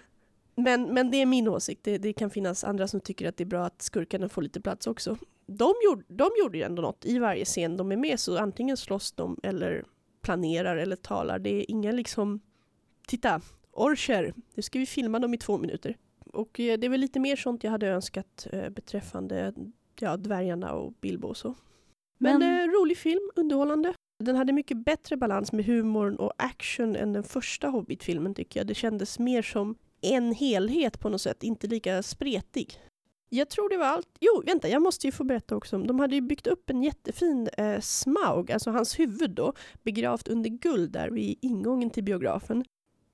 (laughs) men, men det är min åsikt, det, det, kan finnas andra som tycker att det är bra att skurkarna får lite plats också. De gjorde, de gjorde ju ändå något i varje scen de är med, så antingen slåss de eller planerar eller talar. Det är inga liksom, titta, Orcher, nu ska vi filma dem i två minuter. Och eh, det är väl lite mer sånt jag hade önskat eh, beträffande ja, dvärgarna och Bilbo och så. Men, Men eh, rolig film, underhållande. Den hade mycket bättre balans med humorn och action än den första Hobbit-filmen tycker jag. Det kändes mer som en helhet på något sätt, inte lika spretig. Jag tror det var allt. Jo, vänta, jag måste ju få berätta också. De hade ju byggt upp en jättefin eh, Smaug, alltså hans huvud då, begravt under guld där vid ingången till biografen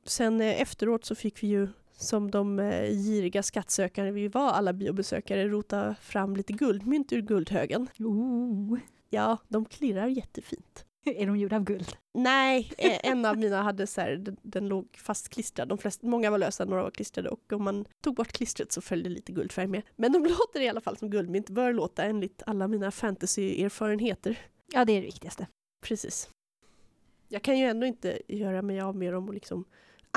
sen eh, efteråt så fick vi ju som de eh, giriga skattsökare vi var alla biobesökare rota fram lite guldmynt ur guldhögen. Ooh. Ja, de klirrar jättefint. (laughs) Är de gjorda av guld? Nej, eh, (laughs) en av mina hade så här, den, den låg fastklistrad. De flesta, många var lösa, några var klistrade och om man tog bort klistret så följde lite guldfärg med. Men de (laughs) låter i alla fall som guldmynt, bör låta enligt alla mina fantasy-erfarenheter. Ja, det är det viktigaste. Precis. Jag kan ju ändå inte göra mig av med dem och liksom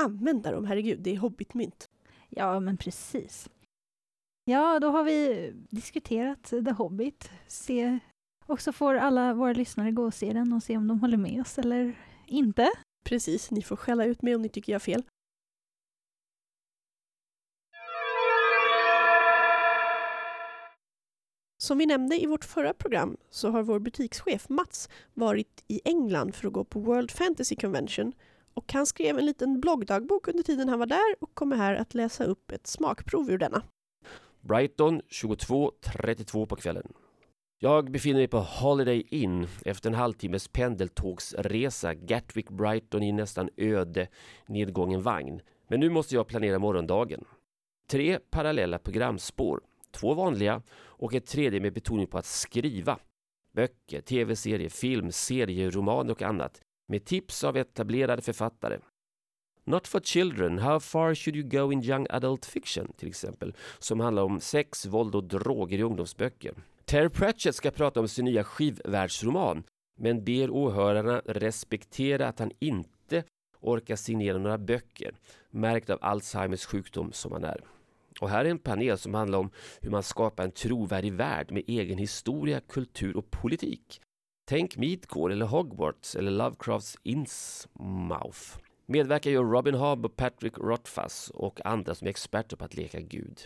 använda dem, herregud, det är hobbitmynt. Ja, men precis. Ja, då har vi diskuterat The Hobbit. Se, och så får alla våra lyssnare gå och se den och se om de håller med oss eller inte. Precis, ni får skälla ut mig om ni tycker jag har fel. Som vi nämnde i vårt förra program så har vår butikschef Mats varit i England för att gå på World Fantasy Convention och han skrev en liten bloggdagbok under tiden han var där och kommer här att läsa upp ett smakprov ur denna. Brighton 22.32 på kvällen. Jag befinner mig på Holiday Inn efter en halvtimmes pendeltågsresa Gatwick-Brighton i nästan öde nedgången vagn. Men nu måste jag planera morgondagen. Tre parallella programspår, två vanliga och ett tredje med betoning på att skriva. Böcker, tv-serier, film, serieromaner och annat med tips av etablerade författare. Not for children, How far should you go in young adult fiction till exempel, som handlar om sex, våld och droger i ungdomsböcker. Terry Pratchett ska prata om sin nya skivvärldsroman, men ber åhörarna respektera att han inte orkar signera några böcker, märkt av Alzheimers sjukdom som han är. Och här är en panel som handlar om hur man skapar en trovärdig värld med egen historia, kultur och politik. Tänk Meatcore eller Hogwarts eller Lovecrafts Innsmouth. Medverkar gör Robin Hobb och Patrick Rothfuss och andra som är experter på att leka Gud.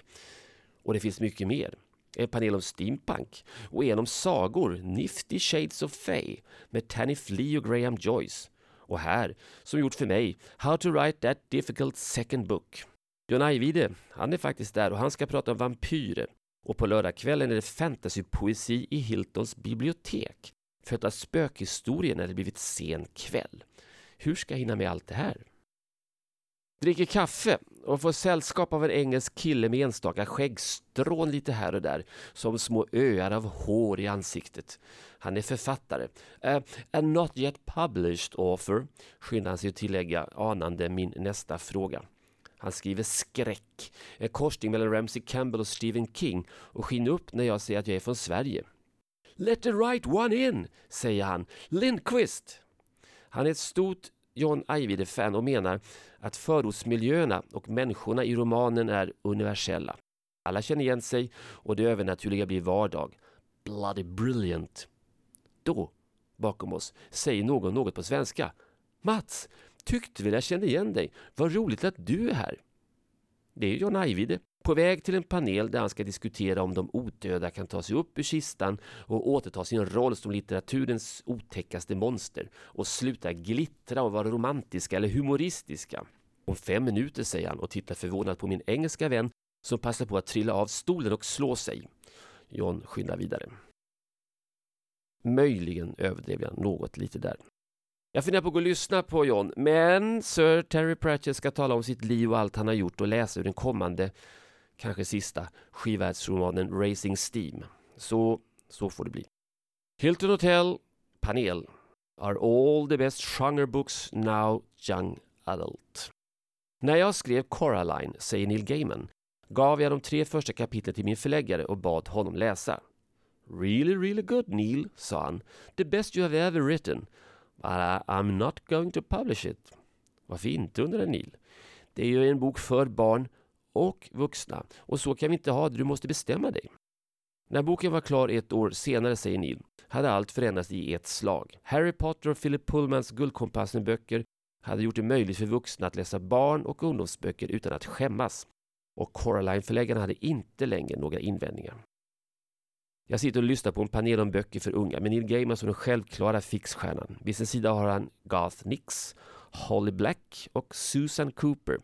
Och det finns mycket mer. En panel om steampunk och en om sagor, Nifty Shades of Fay med Tanny Flea och Graham Joyce. Och här, som gjort för mig, How to write that difficult second book. Björn Ajvide, han är faktiskt där och han ska prata om vampyrer. Och på lördagskvällen är det fantasypoesi i Hiltons bibliotek. För att spökhistorien det blivit sen kväll. Hur ska jag hinna med allt det här? Dricker kaffe och får sällskap av en engelsk kille med enstaka skäggstrån lite här och där, som små öar av hår i ansiktet. Han är författare. Eh, uh, a not yet published author, skyndar han sig att tillägga, anande min nästa fråga. Han skriver skräck, en korsning mellan Ramsey Campbell och Stephen King och skiner upp när jag säger att jag är från Sverige. Let the right one in, säger han. Lindqvist! Han är ett stort John Ajvide-fan och menar att förortsmiljöerna och människorna i romanen är universella. Alla känner igen sig och det övernaturliga blir vardag. Bloody brilliant. Då, bakom oss, säger någon något på svenska. Mats, tyckte väl jag kände igen dig. Vad roligt att du är här. Det är John Ajvide på väg till en panel där han ska diskutera om de odöda kan ta sig upp ur kistan och återta sin roll som litteraturens otäckaste monster och sluta glittra och vara romantiska eller humoristiska. Om fem minuter, säger han och tittar förvånat på min engelska vän som passar på att trilla av stolen och slå sig. John skyndar vidare. Möjligen överdrev jag något lite där. Jag funderar på att gå och lyssna på John, men Sir Terry Pratchett ska tala om sitt liv och allt han har gjort och läsa ur den kommande, kanske sista, skivvärldsromanen Racing Steam. Så, så får det bli. Hilton Hotel, panel. Are all the best genre books now young adult? När jag skrev Coraline, säger Neil Gaiman, gav jag de tre första kapitlen till min förläggare och bad honom läsa. Really, really good, Neil, sa han. The best you have ever written. But I'm not going to publish it. Varför inte, undrade Neil. Det är ju en bok för barn och vuxna och så kan vi inte ha det, du måste bestämma dig. När boken var klar ett år senare, säger Neil, hade allt förändrats i ett slag. Harry Potter och Philip Pullmans Guldkompassen-böcker hade gjort det möjligt för vuxna att läsa barn och ungdomsböcker utan att skämmas. Och Coraline-förläggarna hade inte längre några invändningar. Jag sitter och lyssnar på en panel om böcker för unga med Neil Gaiman som den självklara fixstjärnan. Vid sin sida har han Garth Nix, Holly Black och Susan Cooper.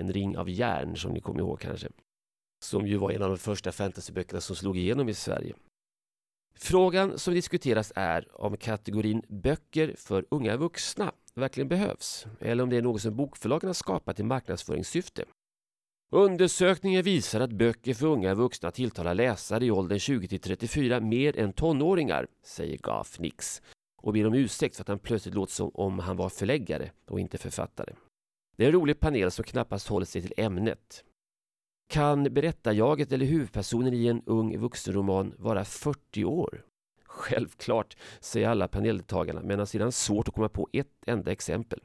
En ring av järn som ni kommer ihåg kanske. Som ju var en av de första fantasyböckerna som slog igenom i Sverige. Frågan som diskuteras är om kategorin böcker för unga vuxna verkligen behövs eller om det är något som bokförlagen har skapat i marknadsföringssyfte. Undersökningen visar att böcker för unga vuxna tilltalar läsare i åldern 20 34 mer än tonåringar, säger Garth Nix och ber om ursäkt för att han plötsligt låter som om han var förläggare och inte författare. Det är en rolig panel som knappast håller sig till ämnet. Kan berättarjaget eller huvudpersonen i en ung vuxenroman vara 40 år? Självklart, säger alla paneldeltagarna, men har sedan svårt att komma på ett enda exempel.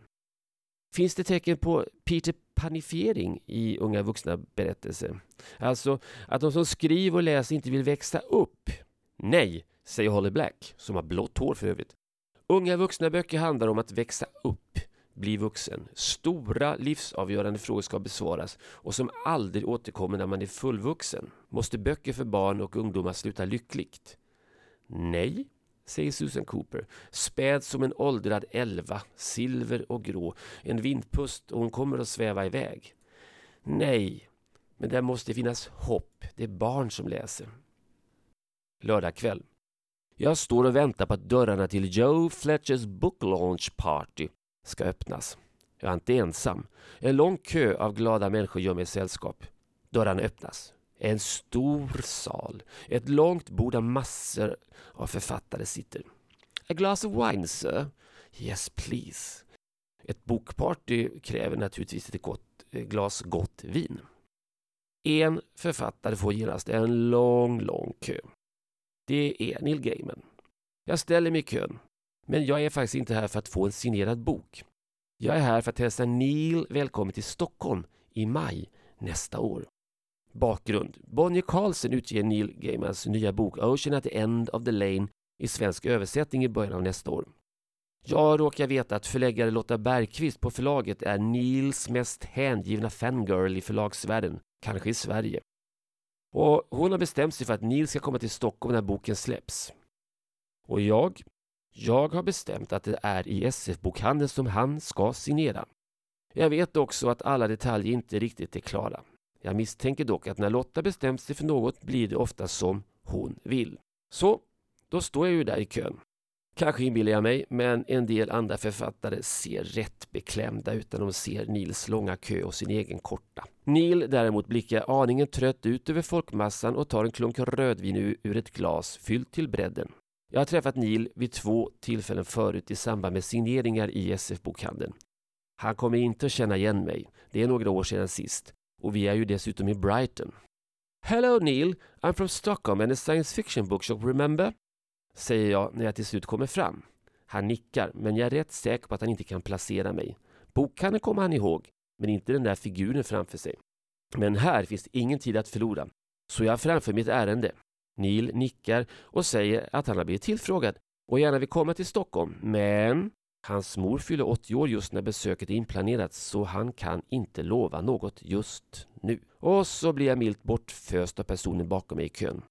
Finns det tecken på Peter panifiering i unga vuxna berättelser? Alltså att de som skriver och läser inte vill växa upp? Nej, säger Holly Black, som har blått hår för övrigt. Unga vuxna böcker handlar om att växa upp, bli vuxen. Stora livsavgörande frågor ska besvaras och som aldrig återkommer när man är fullvuxen. Måste böcker för barn och ungdomar sluta lyckligt? Nej, säger Susan Cooper. Späd som en åldrad elva, silver och grå. En vindpust och hon kommer att sväva iväg. Nej, men där måste finnas hopp. Det är barn som läser. Lördag kväll. Jag står och väntar på att dörrarna till Joe Fletchers Book Launch Party ska öppnas. Jag är inte ensam. En lång kö av glada människor gör mig sällskap. Dörrarna öppnas. En stor sal. Ett långt bord där massor av författare sitter. A glass of wine, sir? Yes, please. Ett bokparty kräver naturligtvis ett gott, glas gott vin. En författare får genast en lång, lång kö. Det är Neil Gaiman. Jag ställer mig i kön. Men jag är faktiskt inte här för att få en signerad bok. Jag är här för att hälsa Neil välkommen till Stockholm i maj nästa år. Bakgrund. Bonnier Carlsen utger Neil Gaimans nya bok Ocean at the End of the Lane i svensk översättning i början av nästa år. Jag råkar veta att förläggare Lotta Bergqvist på förlaget är Neils mest hängivna fangirl i förlagsvärlden, kanske i Sverige. Och hon har bestämt sig för att Neil ska komma till Stockholm när boken släpps. Och jag? Jag har bestämt att det är i SF-bokhandeln som han ska signera. Jag vet också att alla detaljer inte riktigt är klara. Jag misstänker dock att när Lotta bestämt sig för något blir det ofta som hon vill. Så, då står jag ju där i kön. Kanske inbillar jag mig, men en del andra författare ser rätt beklämda ut när de ser Nils långa kö och sin egen korta. Neil däremot blickar aningen trött ut över folkmassan och tar en klunk rödvin ur ett glas fyllt till bredden. Jag har träffat Neil vid två tillfällen förut i samband med signeringar i SF-bokhandeln. Han kommer inte att känna igen mig. Det är några år sedan sist. Och vi är ju dessutom i Brighton. Hello Neil, I'm from Stockholm and a science fiction bookshop, remember? Säger jag när jag till slut kommer fram. Han nickar, men jag är rätt säker på att han inte kan placera mig. Bokhandeln kommer han ihåg, men inte den där figuren framför sig. Men här finns ingen tid att förlora, så jag framför mitt ärende. Neil nickar och säger att han har blivit tillfrågad och gärna vill komma till Stockholm, men hans mor fyller 80 år just när besöket är inplanerat så han kan inte lova något just nu. Och så blir jag milt bortföst av personen bakom mig i kön.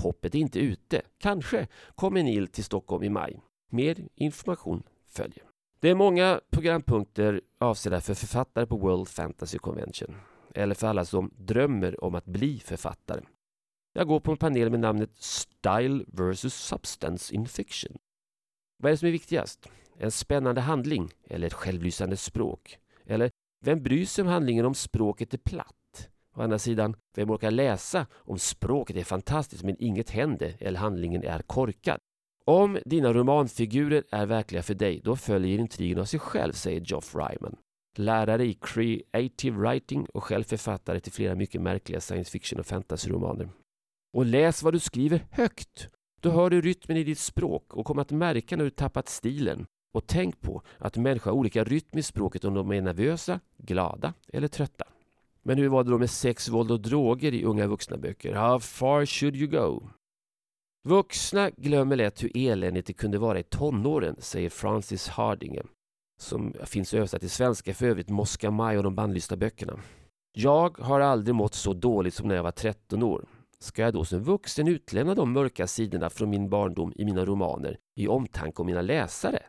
Hoppet är inte ute. Kanske kommer Neil till Stockholm i maj. Mer information följer. Det är många programpunkter avsedda för författare på World Fantasy Convention. Eller för alla som drömmer om att bli författare. Jag går på en panel med namnet Style vs Substance in Fiction. Vad är det som är viktigast? En spännande handling eller ett självlysande språk? Eller vem bryr sig om handlingen om språket är platt? Å andra sidan, vem orkar läsa om språket är fantastiskt men inget händer eller handlingen är korkad? Om dina romanfigurer är verkliga för dig, då följer intrigen av sig själv, säger Geoff Ryman. Lärare i creative writing och själv författare till flera mycket märkliga science fiction och fantasyromaner. Och läs vad du skriver högt. Då hör du rytmen i ditt språk och kommer att märka när du tappat stilen. Och tänk på att människor har olika rytm i språket om de är nervösa, glada eller trötta. Men hur var det då med sex, våld och droger i unga vuxna-böcker? How far should you go? Vuxna glömmer lätt hur eländigt det kunde vara i tonåren, säger Francis Hardinge, som finns översatt till svenska för övrigt, Moska Maj och de bandlysta böckerna. Jag har aldrig mått så dåligt som när jag var 13 år. Ska jag då som vuxen utlämna de mörka sidorna från min barndom i mina romaner i omtanke om mina läsare?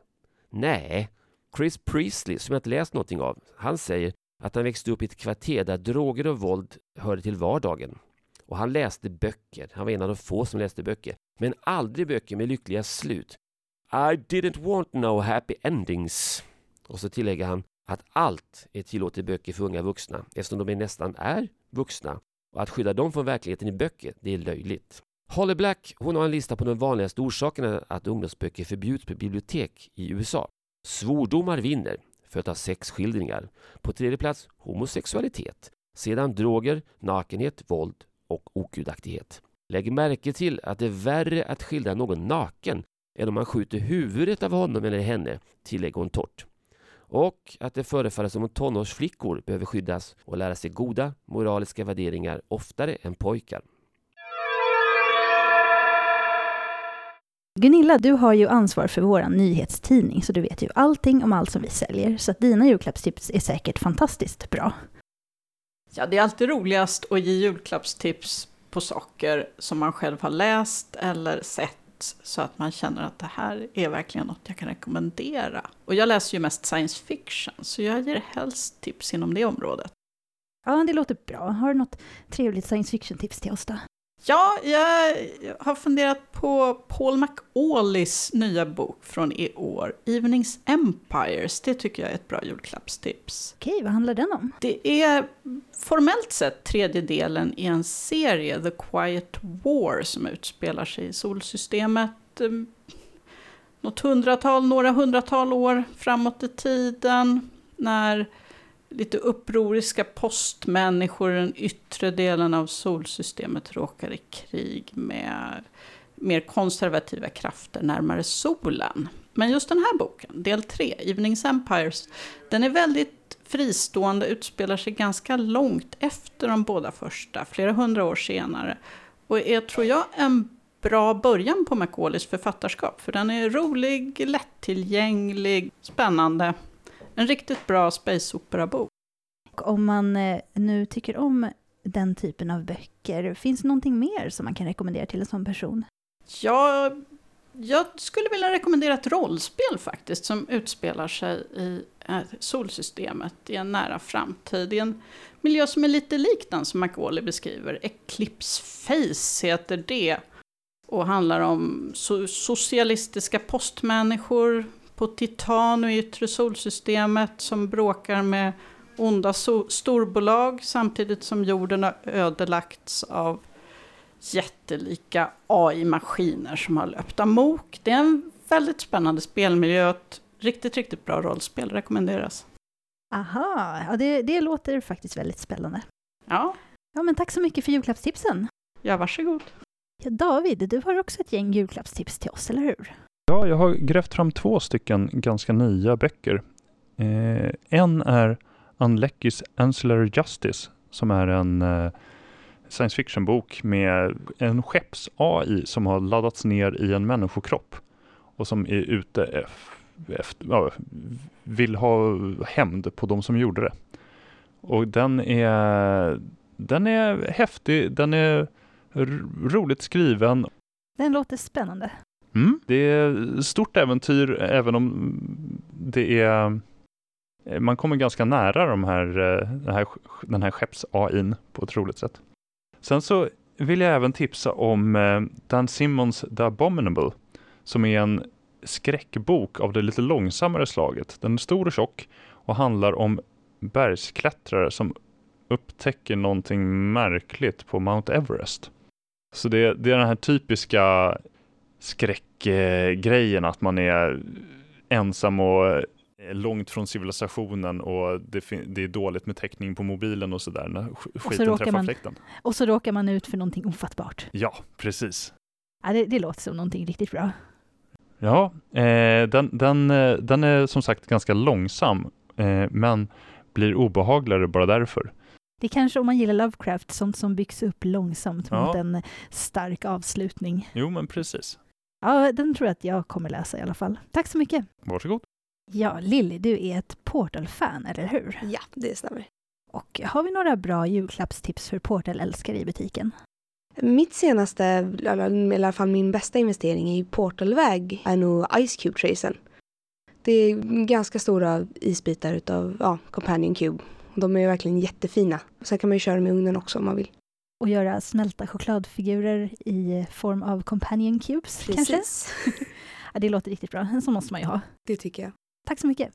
Nej, Chris Priestley, som jag inte läst någonting av, han säger att han växte upp i ett kvarter där droger och våld hörde till vardagen. Och han läste böcker, han var en av de få som läste böcker, men aldrig böcker med lyckliga slut. I didn't want no happy endings. Och så tillägger han att allt är tillåtet i böcker för unga vuxna eftersom de är nästan är vuxna och att skydda dem från verkligheten i böcker, det är löjligt. Holly Black hon har en lista på de vanligaste orsakerna att ungdomsböcker förbjuds på bibliotek i USA. Svordomar vinner, följt av sexskildringar. På tredje plats homosexualitet. Sedan droger, nakenhet, våld och okudaktighet. Lägg märke till att det är värre att skildra någon naken än om man skjuter huvudet av honom eller henne, tillägger hon torrt. Och att det förefaller som om tonårsflickor behöver skyddas och lära sig goda moraliska värderingar oftare än pojkar. Gunilla, du har ju ansvar för vår nyhetstidning, så du vet ju allting om allt som vi säljer. Så att dina julklappstips är säkert fantastiskt bra. Ja, det är alltid roligast att ge julklappstips på saker som man själv har läst eller sett så att man känner att det här är verkligen något jag kan rekommendera. Och jag läser ju mest science fiction, så jag ger helst tips inom det området. Ja, det låter bra. Har du något trevligt science fiction-tips till oss då? Ja, jag har funderat på Paul McAuleys nya bok från i år, Evenings Empires. Det tycker jag är ett bra julklappstips. Okej, vad handlar den om? Det är formellt sett tredje delen i en serie, The Quiet War, som utspelar sig i solsystemet. ehm, Något hundratal, några hundratal år framåt i tiden. När lite upproriska postmänniskor i den yttre delen av solsystemet råkar i krig med mer konservativa krafter närmare solen. Men just den här boken, del 3, Evenings Empires, den är väldigt fristående, utspelar sig ganska långt efter de båda första, flera hundra år senare. Och är, tror jag, en bra början på Macaulays författarskap, för den är rolig, lättillgänglig, spännande. En riktigt bra space opera-bok. Om man eh, nu tycker om den typen av böcker, finns det någonting mer som man kan rekommendera till en sån person? Jag, jag skulle vilja rekommendera ett rollspel faktiskt, som utspelar sig i eh, solsystemet i en nära framtid. I en miljö som är lite lik den som Macaulay beskriver. Eclipse Face heter det. Och handlar om so socialistiska postmänniskor på Titan och yttre solsystemet som bråkar med onda so storbolag samtidigt som jorden har ödelagts av jättelika AI-maskiner som har löpt amok. Det är en väldigt spännande spelmiljö, ett riktigt, riktigt bra rollspel rekommenderas. Aha, ja, det, det låter faktiskt väldigt spännande. Ja, Ja, men tack så mycket för julklappstipsen. ja varsågod. Ja, David, du har också ett gäng julklappstips till oss, eller hur? Ja, jag har grävt fram två stycken ganska nya böcker. Eh, en är Unleckys Ancillary Justice som är en eh, science fiction-bok med en skepps-AI som har laddats ner i en människokropp och som är ute efter, ja, vill ha hämnd på de som gjorde det. Och den är, den är häftig, den är roligt skriven. Den låter spännande. Mm. Det är stort äventyr även om det är man kommer ganska nära de här, eh, den här, den här skepps-AIn på ett roligt sätt. Sen så vill jag även tipsa om eh, Dan Simmons The Abominable som är en skräckbok av det lite långsammare slaget. Den är stor och tjock och handlar om bergsklättrare som upptäcker någonting märkligt på Mount Everest. Så det, det är den här typiska skräckgrejen att man är ensam och långt från civilisationen och det, det, är dåligt med täckning på mobilen och sådär när skiten så träffar man, fläkten. Och så råkar man ut för någonting ofattbart. Ja, precis. Ja, det, det låter som någonting riktigt bra. Ja, eh, den, den, eh, den är som sagt ganska långsam, eh, men blir obehagligare bara därför. Det är kanske om man gillar Lovecraft, sånt som byggs upp långsamt Ja. mot en stark avslutning. Jo, men precis. Ja, den tror jag att jag kommer läsa i alla fall. Tack så mycket. Varsågod. Ja, Lilly, du är ett Portal-fan, eller hur? Ja, det stämmer. Och har vi några bra julklappstips för Portal-älskare i butiken? Mitt senaste, eller i alla fall min bästa investering i Portalväg är nog Ice Cube Tracen. Det är ganska stora isbitar utav ja, Companion Cube. De är verkligen jättefina. Sen kan man ju köra dem i ugnen också om man vill. Och göra smälta chokladfigurer i form av companion cubes, kanske? (laughs) Ja, det låter riktigt bra. En sån måste man ju ha. Det tycker jag. Tack så mycket.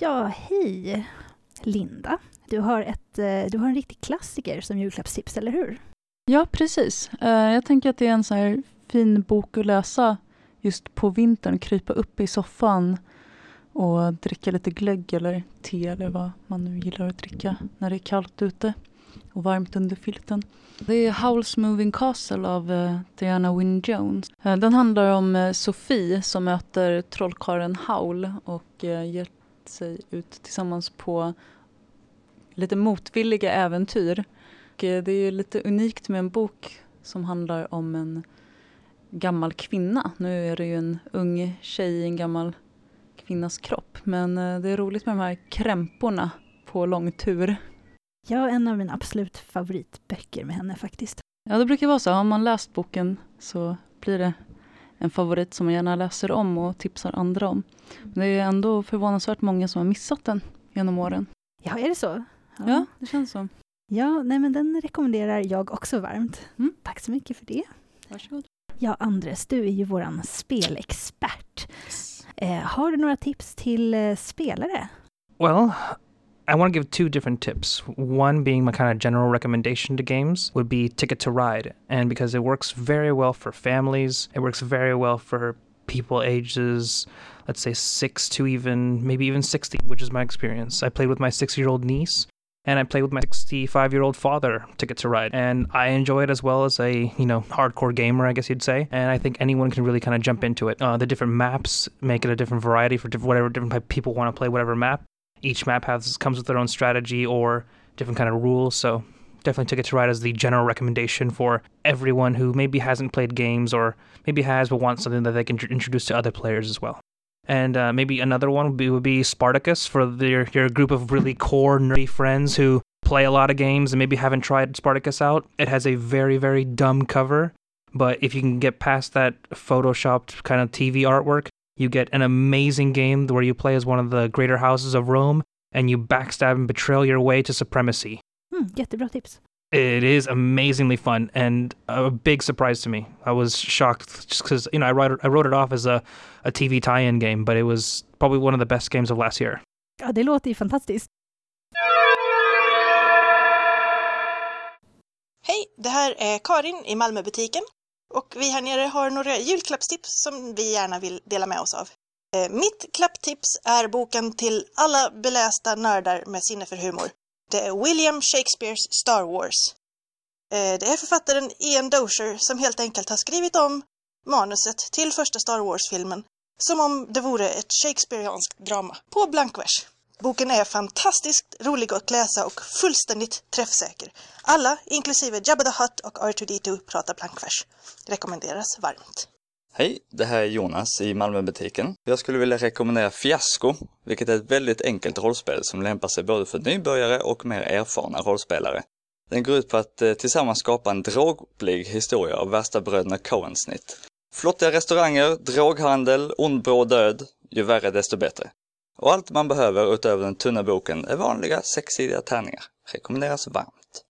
Ja, hej! Linda, du har, ett, eh, du har en riktig klassiker som julklappstips, eller hur? Ja, precis. Eh, Jag tänker att det är en så här fin bok att läsa just på vintern. Krypa upp i soffan och dricka lite glögg eller te eller vad man nu gillar att dricka när det är kallt ute och varmt under filten. Det är Howl's Moving Castle av uh, Diana Wynne Jones. Uh, Den handlar om eh, uh, Sofie som möter trollkarlen Howl och ger sig ut tillsammans på lite motvilliga äventyr. Och det är ju lite unikt med en bok som handlar om en gammal kvinna. Nu är det ju en ung tjej i en gammal kvinnas kropp. Men det är roligt med de här krämporna på långtur. Ja, en av mina absolut favoritböcker med henne faktiskt. Ja, det brukar vara så. Har man läst boken så blir det en favorit som man gärna läser om och tipsar andra om. Men det är ändå förvånansvärt många som har missat den genom åren. Ja, är det så? Ja, det känns så. Ja, nej men den rekommenderar jag också varmt. Mm. Tack så mycket för det. Varsågod. Ja, Andres, du är ju våran spelexpert. Eh, har du några tips till eh, spelare? Well, I want to give two different tips. One being my kind of general recommendation to games would be Ticket to Ride. And because it works very well for families, it works very well for people ages, let's say six to even maybe even 60, which is my experience. I played with my six year old niece. And I played with my 65 year old father, Ticket to Ride, and I enjoy it as well as a you know hardcore gamer, I guess you'd say. And I think anyone can really kind of jump into it. Uh, the different maps make it a different variety for diff- whatever different people want to play, whatever map each map has comes with their own strategy or different kind of rules. So definitely Ticket to Ride as the general recommendation for everyone who maybe hasn't played games or maybe has but wants something that they can tr- introduce to other players as well. And uh, maybe another one would be, would be Spartacus for their, your group of really core nerdy friends who play a lot of games and maybe haven't tried Spartacus out. It has a very, very dumb cover, but if you can get past that photoshopped kind of TV artwork, you get an amazing game where you play as one of the greater houses of Rome and you backstab and betrayal your way to supremacy. Mm, jättebra tips. It is amazingly fun and a big surprise to me. I was shocked just because you know I wrote it, I wrote it off as a, a TV tie-in game, but it was probably one of the best games of last year. Ja, det låter ju fantastiskt. Hej, det här är Karin i Malmöbutiken och vi här nere har några julklappstips som vi gärna vill dela med oss av. Eh, mitt klapptips är boken till alla belästa nördar med sinne för humor. Det är William Shakespeares Star Wars. Eh, det är författaren Ian Dozier som helt enkelt har skrivit om manuset till första Star Wars-filmen som om det vore ett Shakespeareanskt drama på blankvers. Boken är fantastiskt rolig att läsa och fullständigt träffsäker. Alla, inklusive Jabba the Hutt och R2D2, pratar plankvers. Rekommenderas varmt. Hej, det här är Jonas i Malmöbutiken. Jag skulle vilja rekommendera Fiasko, vilket är ett väldigt enkelt rollspel som lämpar sig både för nybörjare och mer erfarna rollspelare. Den går ut på att eh, tillsammans skapa en droglig historia av värsta bröderna Coen-snitt. Flottiga restauranger, droghandel, ond bråd död, ju värre desto bättre. Och allt man behöver utöver den tunna boken är vanliga sexsidiga tärningar. Rekommenderas varmt.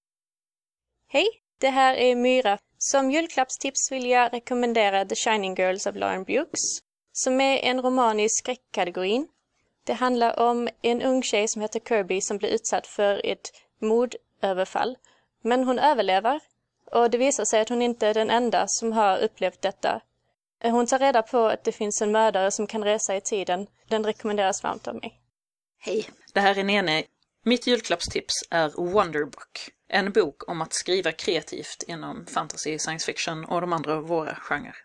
Hej, det här är Myra. Som julklappstips vill jag rekommendera The Shining Girls av Lauren Brooks, som är en roman i skräckkategorin. Det handlar om en ung tjej som heter Kirby som blir utsatt för ett mordöverfall. Men hon överlever och det visar sig att hon inte är den enda som har upplevt detta. Eh, hon tar reda på att det finns en mördare som kan resa i tiden. Den rekommenderas varmt av mig. Hej, det här är Nene. Mitt julklappstips är Wonderbook. En bok om att skriva kreativt inom fantasy, science fiction och de andra våra genrer.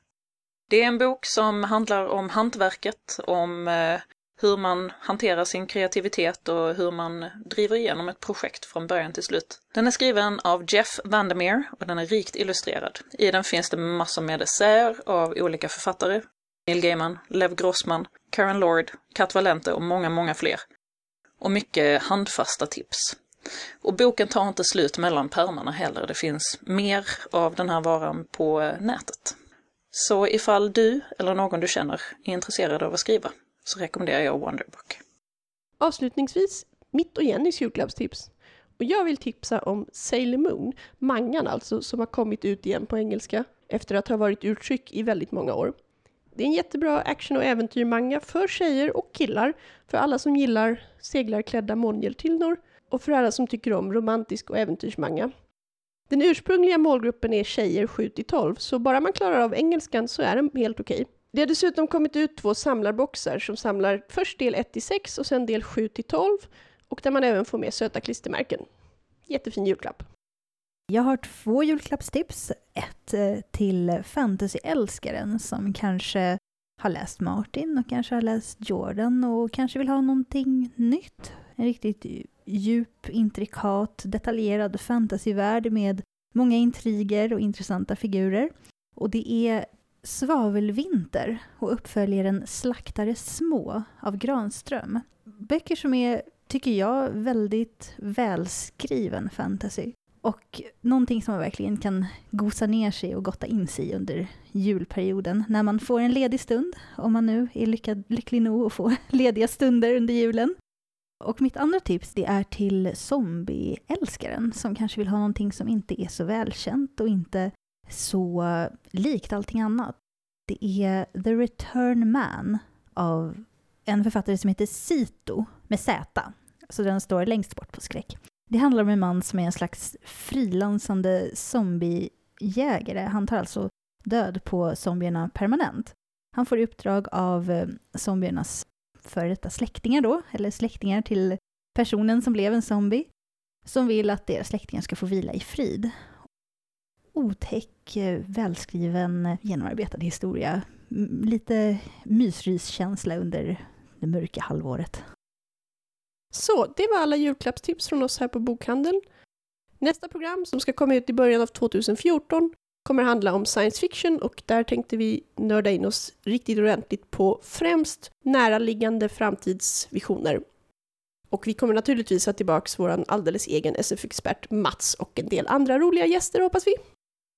Det är en bok som handlar om hantverket, om eh, hur man hanterar sin kreativitet och hur man driver igenom ett projekt från början till slut. Den är skriven av Jeff Vandermeer och den är rikt illustrerad. I den finns det massor med essäer av olika författare. Neil Gaiman, Lev Grossman, Karen Lord, Kat Valente och många, många fler. Och mycket handfasta tips. Och boken tar inte slut mellan pärmarna heller. Det finns mer av den här varan på eh, nätet. Så ifall du eller någon du känner är intresserad av att skriva så rekommenderar jag Wonderbook. Avslutningsvis, mitt och Jennys julklappstips. Och jag vill tipsa om Sailor Moon, mangan alltså, som har kommit ut igen på engelska efter att ha varit uttryck i väldigt många år. Det är en jättebra action och äventyrmanga för tjejer och killar, för alla som gillar seglarklädda månhjältinnor och för alla som tycker om romantisk och äventyrsmanga. Den ursprungliga målgruppen är tjejer 7-12, så bara man klarar av engelskan så är den helt okej. Okay. Det har dessutom kommit ut två samlarboxar som samlar först del 1 till 6 och sen del 7 till 12 och där man även får med söta klistermärken. Jättefin julklapp. Jag har två julklappstips. Ett eh, till fantasyälskaren som kanske har läst Martin och kanske har läst Jordan och kanske vill ha någonting nytt. En riktigt djup, intrikat, detaljerad fantasyvärld med många intriger och intressanta figurer. Och det är Svavelvinter och uppföljaren Slaktare små av Granström. Böcker som är, tycker jag, väldigt välskriven fantasy. Och någonting som man verkligen kan gosa ner sig och gotta in sig i under julperioden när man får en ledig stund, om man nu är lyckad, lycklig nog att få (laughs) lediga stunder under julen. Och mitt andra tips det är till zombieälskaren som kanske vill ha någonting som inte är så välkänt och inte så likt allting annat. Det är The Return Man av en författare som heter Sito med Z. Så den står längst bort på skräck. Det handlar om en man som är en slags frilansande zombiejägare. Han tar alltså död på zombierna permanent. Han får i uppdrag av eh, zombiernas före detta släktingar då, eller släktingar till personen som blev en zombie, som vill att deras släktingar ska få vila i frid. Otäck, och eh, välskriven, genomarbetad historia. Lite mysryskänsla under det mörka halvåret. Så, det var alla julklappstips från oss här på Bokhandeln. Nästa program som ska komma ut i början av 2014 kommer handla om science fiction och där tänkte vi nörda in oss riktigt ordentligt på främst näraliggande framtidsvisioner. Och vi kommer naturligtvis ha tillbaka vår alldeles egen SF-expert Mats och en del andra roliga gäster hoppas vi.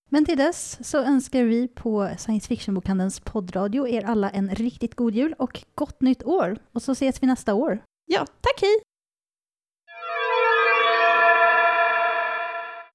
Men till dess så önskar vi på Science Fiction-bokhandelns poddradio er alla en riktigt god jul och gott nytt år. Och så ses vi nästa år. Ja, tack hej!